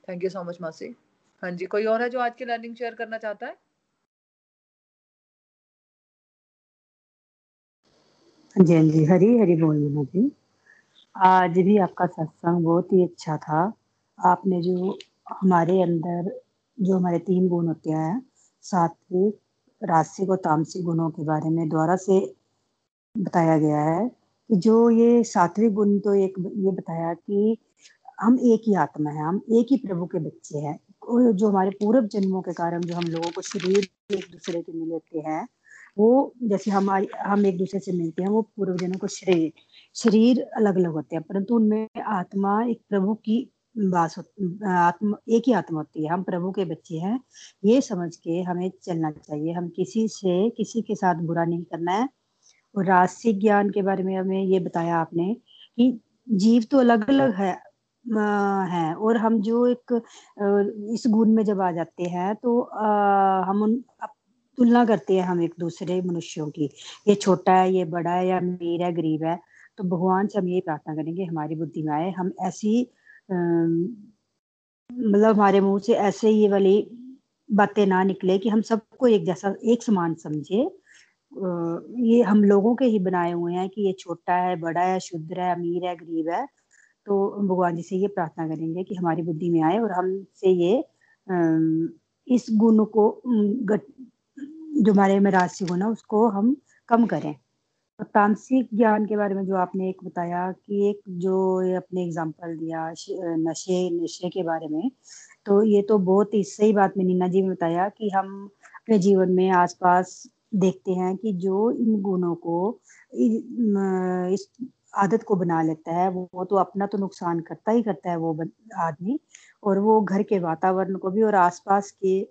A: थैंक यू सो मच मासी हाँ जी कोई और है जो आज की लर्निंग शेयर करना चाहता है?
C: जी हाँ जी, हरी हरी बोल जी। आज भी आपका सत्संग बहुत ही अच्छा था। आपने जो हमारे अंदर, जो हमारे तीन गुण होते हैं, सात्विक रासिक और तामसिक गुणों के बारे में द्वारा से बताया गया है कि जो ये सात्विक गुण तो एक ये बताया कि हम एक ही आत्मा है, हम एक ही प्रभु के बच्चे हैं। जो हमारे पूर्व जन्मों के कारण जो हम लोगों को शरीर एक दूसरे के मिलते हैं वो जैसे हमारी हम एक दूसरे से मिलते हैं, वो पूर्व जन्मों को शरीर शरीर अलग अलग होते हैं, परंतु उनमें आत्मा एक प्रभु की बास आत्मा, एक ही आत्मा होती है। हम प्रभु के बच्चे हैं, ये समझ के हमें चलना चाहिए। हम किसी से किसी के साथ बुरा नहीं करना है। और राजसिक ज्ञान के बारे में हमें ये बताया आपने कि जीव तो अलग अलग है है। और हम जो एक इस गुण में जब आ जाते हैं तो हम उन तुलना करते हैं हम एक दूसरे मनुष्यों की। ये छोटा है, ये बड़ा है या अमीर है, गरीब है तो भगवान से हम ये प्रार्थना करेंगे, हमारी बुद्धि में आए हम ऐसी मतलब हमारे मुँह से ऐसे ये वाली बातें ना निकले कि हम सबको एक जैसा, एक समान समझे। ये हम लोगों के ही बनाए हुए हैं कि ये छोटा है, बड़ा है शुद्र है, अमीर है, गरीब है तो भगवान जी से ये प्रार्थना करेंगे कि हमारी बुद्धि में आए और हमसे ये इस गुण को जो हमारे में राशि है उसको हम कम करें। तांत्रिक ज्ञान के बारे में जो आपने एक बताया कि एक जो अपने एग्जांपल दिया नशे नशे के बारे में तो ये तो बहुत ही सही बात में नीना जी ने बताया कि हम अपने जीवन में आसपास देखते हैं कि जो इन गुणों को इस आदत को बना लेता है, वो तो अपना तो नुकसान करता ही करता है वो आदमी, और वो घर के वातावरण को भी और आसपास के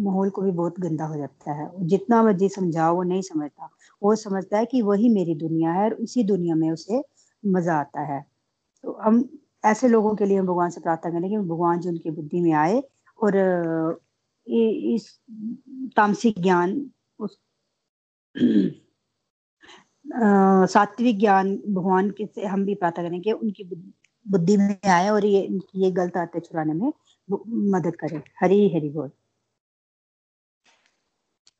C: माहौल को भी बहुत गंदा हो जाता है। जितना मर्ज़ी समझाओ, वो नहीं समझता। वो समझता है कि वही मेरी दुनिया है और उसी दुनिया में उसे मज़ा आता है। तो हम ऐसे लोगों के लिए हम भगवान से प्रार्थना करें कि भगवान जी उनकी बुद्धि में आए और इस तामसिक ज्ञान, उस सात्विक ज्ञान भगवान के से हम भी प्रार्थना करें कि उनकी बुद्धि में आए और ये ये गलत आते छुड़ाने में मदद करें। हरी हरी बोल।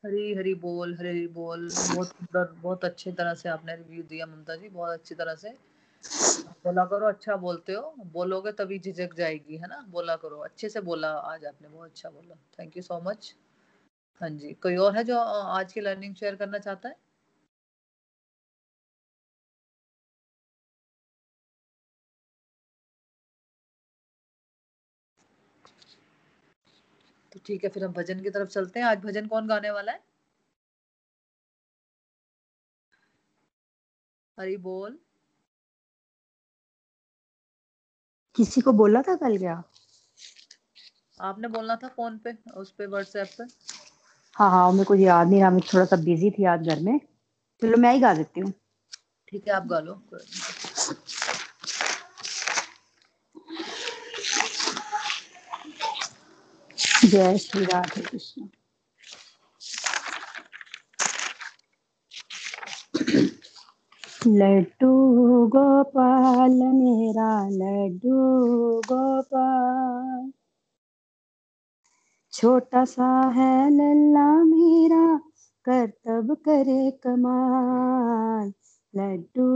A: हरी हरी बोल, हरी हरी बोल। बहुत सुंदर, बहुत अच्छे तरह से आपने रिव्यू दिया ममता जी, बहुत अच्छी तरह से। बोला करो अच्छा बोलते हो। बोलोगे तभी झिझक जाएगी, है ना? बोला करो। अच्छे से बोला आज आपने, बहुत अच्छा बोला। थैंक यू सो मच हाँ जी। कोई और है जो आज की लर्निंग शेयर करना चाहता है? तो ठीक है फिर हम भजन की तरफ़ चलते हैं। आज भजन कौन गाने वाला है? हरी बोल।
C: किसी को बोला था कल क्या?
A: आपने बोलना था फ़ोन पे उस पे व्हाट्सएप पे।
C: हाँ हाँ मेरे को याद नहीं रहा मैं थोड़ा सा बिज़ी थी आज घर में। चलो मैं ही गा देती हूँ।
A: ठीक है आप गा लो
C: जय श्री राधे कृष्ण। लड्डू गोपाल, मेरा लड्डू गोपाल। छोटा सा है लल्ला मेरा करतब करे कमाल। लड्डू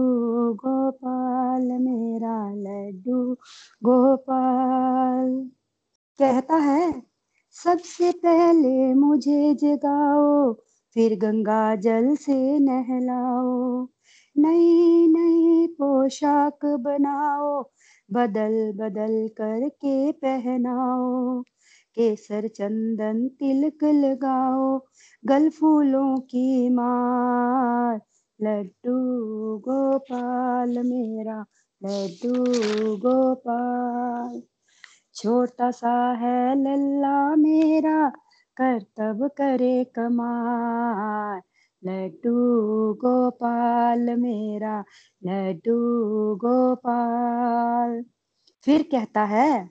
C: गोपाल, मेरा लड्डू गोपाल। कहता है सबसे पहले मुझे जगाओ, फिर गंगा जल से नहलाओ। नई नई पोशाक बनाओ, बदल बदल करके पहनाओ। केसर चंदन तिलक लगाओ, गल फूलों की मार। लड्डू गोपाल मेरा, लड्डू गोपाल। छोटा सा है लल्ला मेरा करतब करे कमाल। लड्डू गोपाल मेरा, लड्डू गोपाल। फिर कहता है,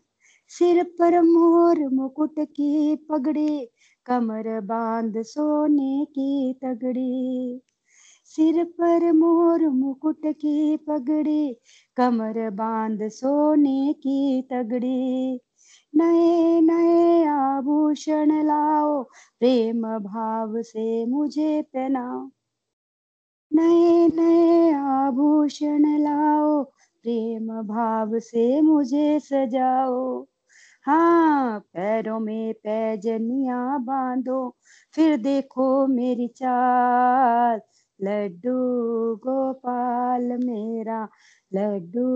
C: सिर पर मोर मुकुट की पगड़ी, कमर बाँध सोने की तगड़ी। सिर पर मोर मुकुट की पगड़ी, कमर बाँध सोने की तगड़ी। नए नए आभूषण लाओ, प्रेम भाव से मुझे पहनाओ। नए नए आभूषण लाओ, प्रेम भाव से मुझे सजाओ। हाँ पैरों में पैजनिया बांधो, फिर देखो मेरी चाल। लड्डू गोपाल मेरा, लड्डू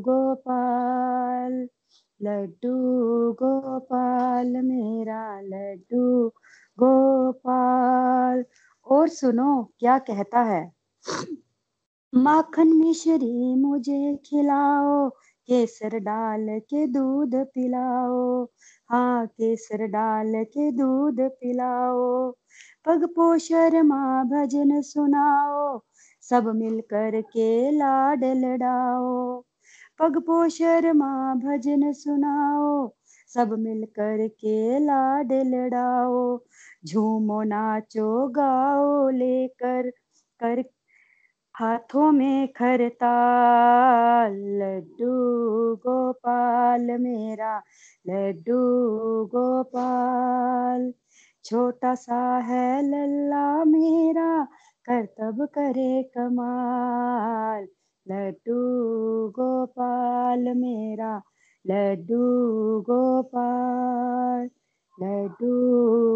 C: गोपाल लड्डू गोपाल मेरा, लड्डू गोपाल। और सुनो, क्या कहता है? माखन मिश्री मुझे खिलाओ, केसर डाल के दूध पिलाओ। हाँ केसर डाल के दूध पिलाओ। पग पोशर माँ भजन सुनाओ। सब मिल कर के लाड लड़ाओ पग पोशर माँ भजन सुनाओ। सब मिलकर के लाड लड़ाओ झूमो, नाचो, गाओ, लेकर, कर, हाथों में खरताल लड्डू गोपाल मेरा, लड्डू गोपाल। छोटा सा है लल्ला मेरा, करतब करे कमाल। लड्डू गोपाल मेरा, लड्डू गोपाल। लड्डू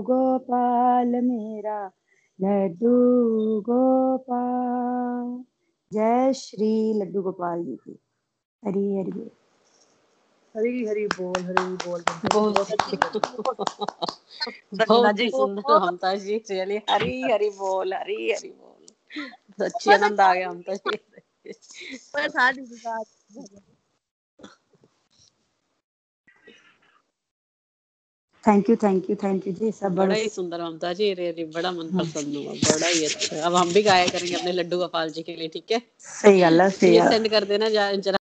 C: गोपाल मेरा, लड्डू गोपाल। जय श्री लड्डू गोपाल जी की। हरी हरी
A: हरी हरी बोल हरी बोल
B: बहुत बहुत सुंदर ममता जी चलिए हरी हरी बोल हरी हरी बोल। सच्ची आनंद आ गया Mamta ji
C: thank you thank you thank you जी सब
B: बड़ा ही सुंदर ममता जी रे रे बड़ा मन पसंद हुआ बड़ा ही अच्छा। अब हम भी गाया करेंगे अपने लड्डू गोपाल जी के लिए ठीक है?
C: सही गल है सही
B: ये सेंड कर देना जरा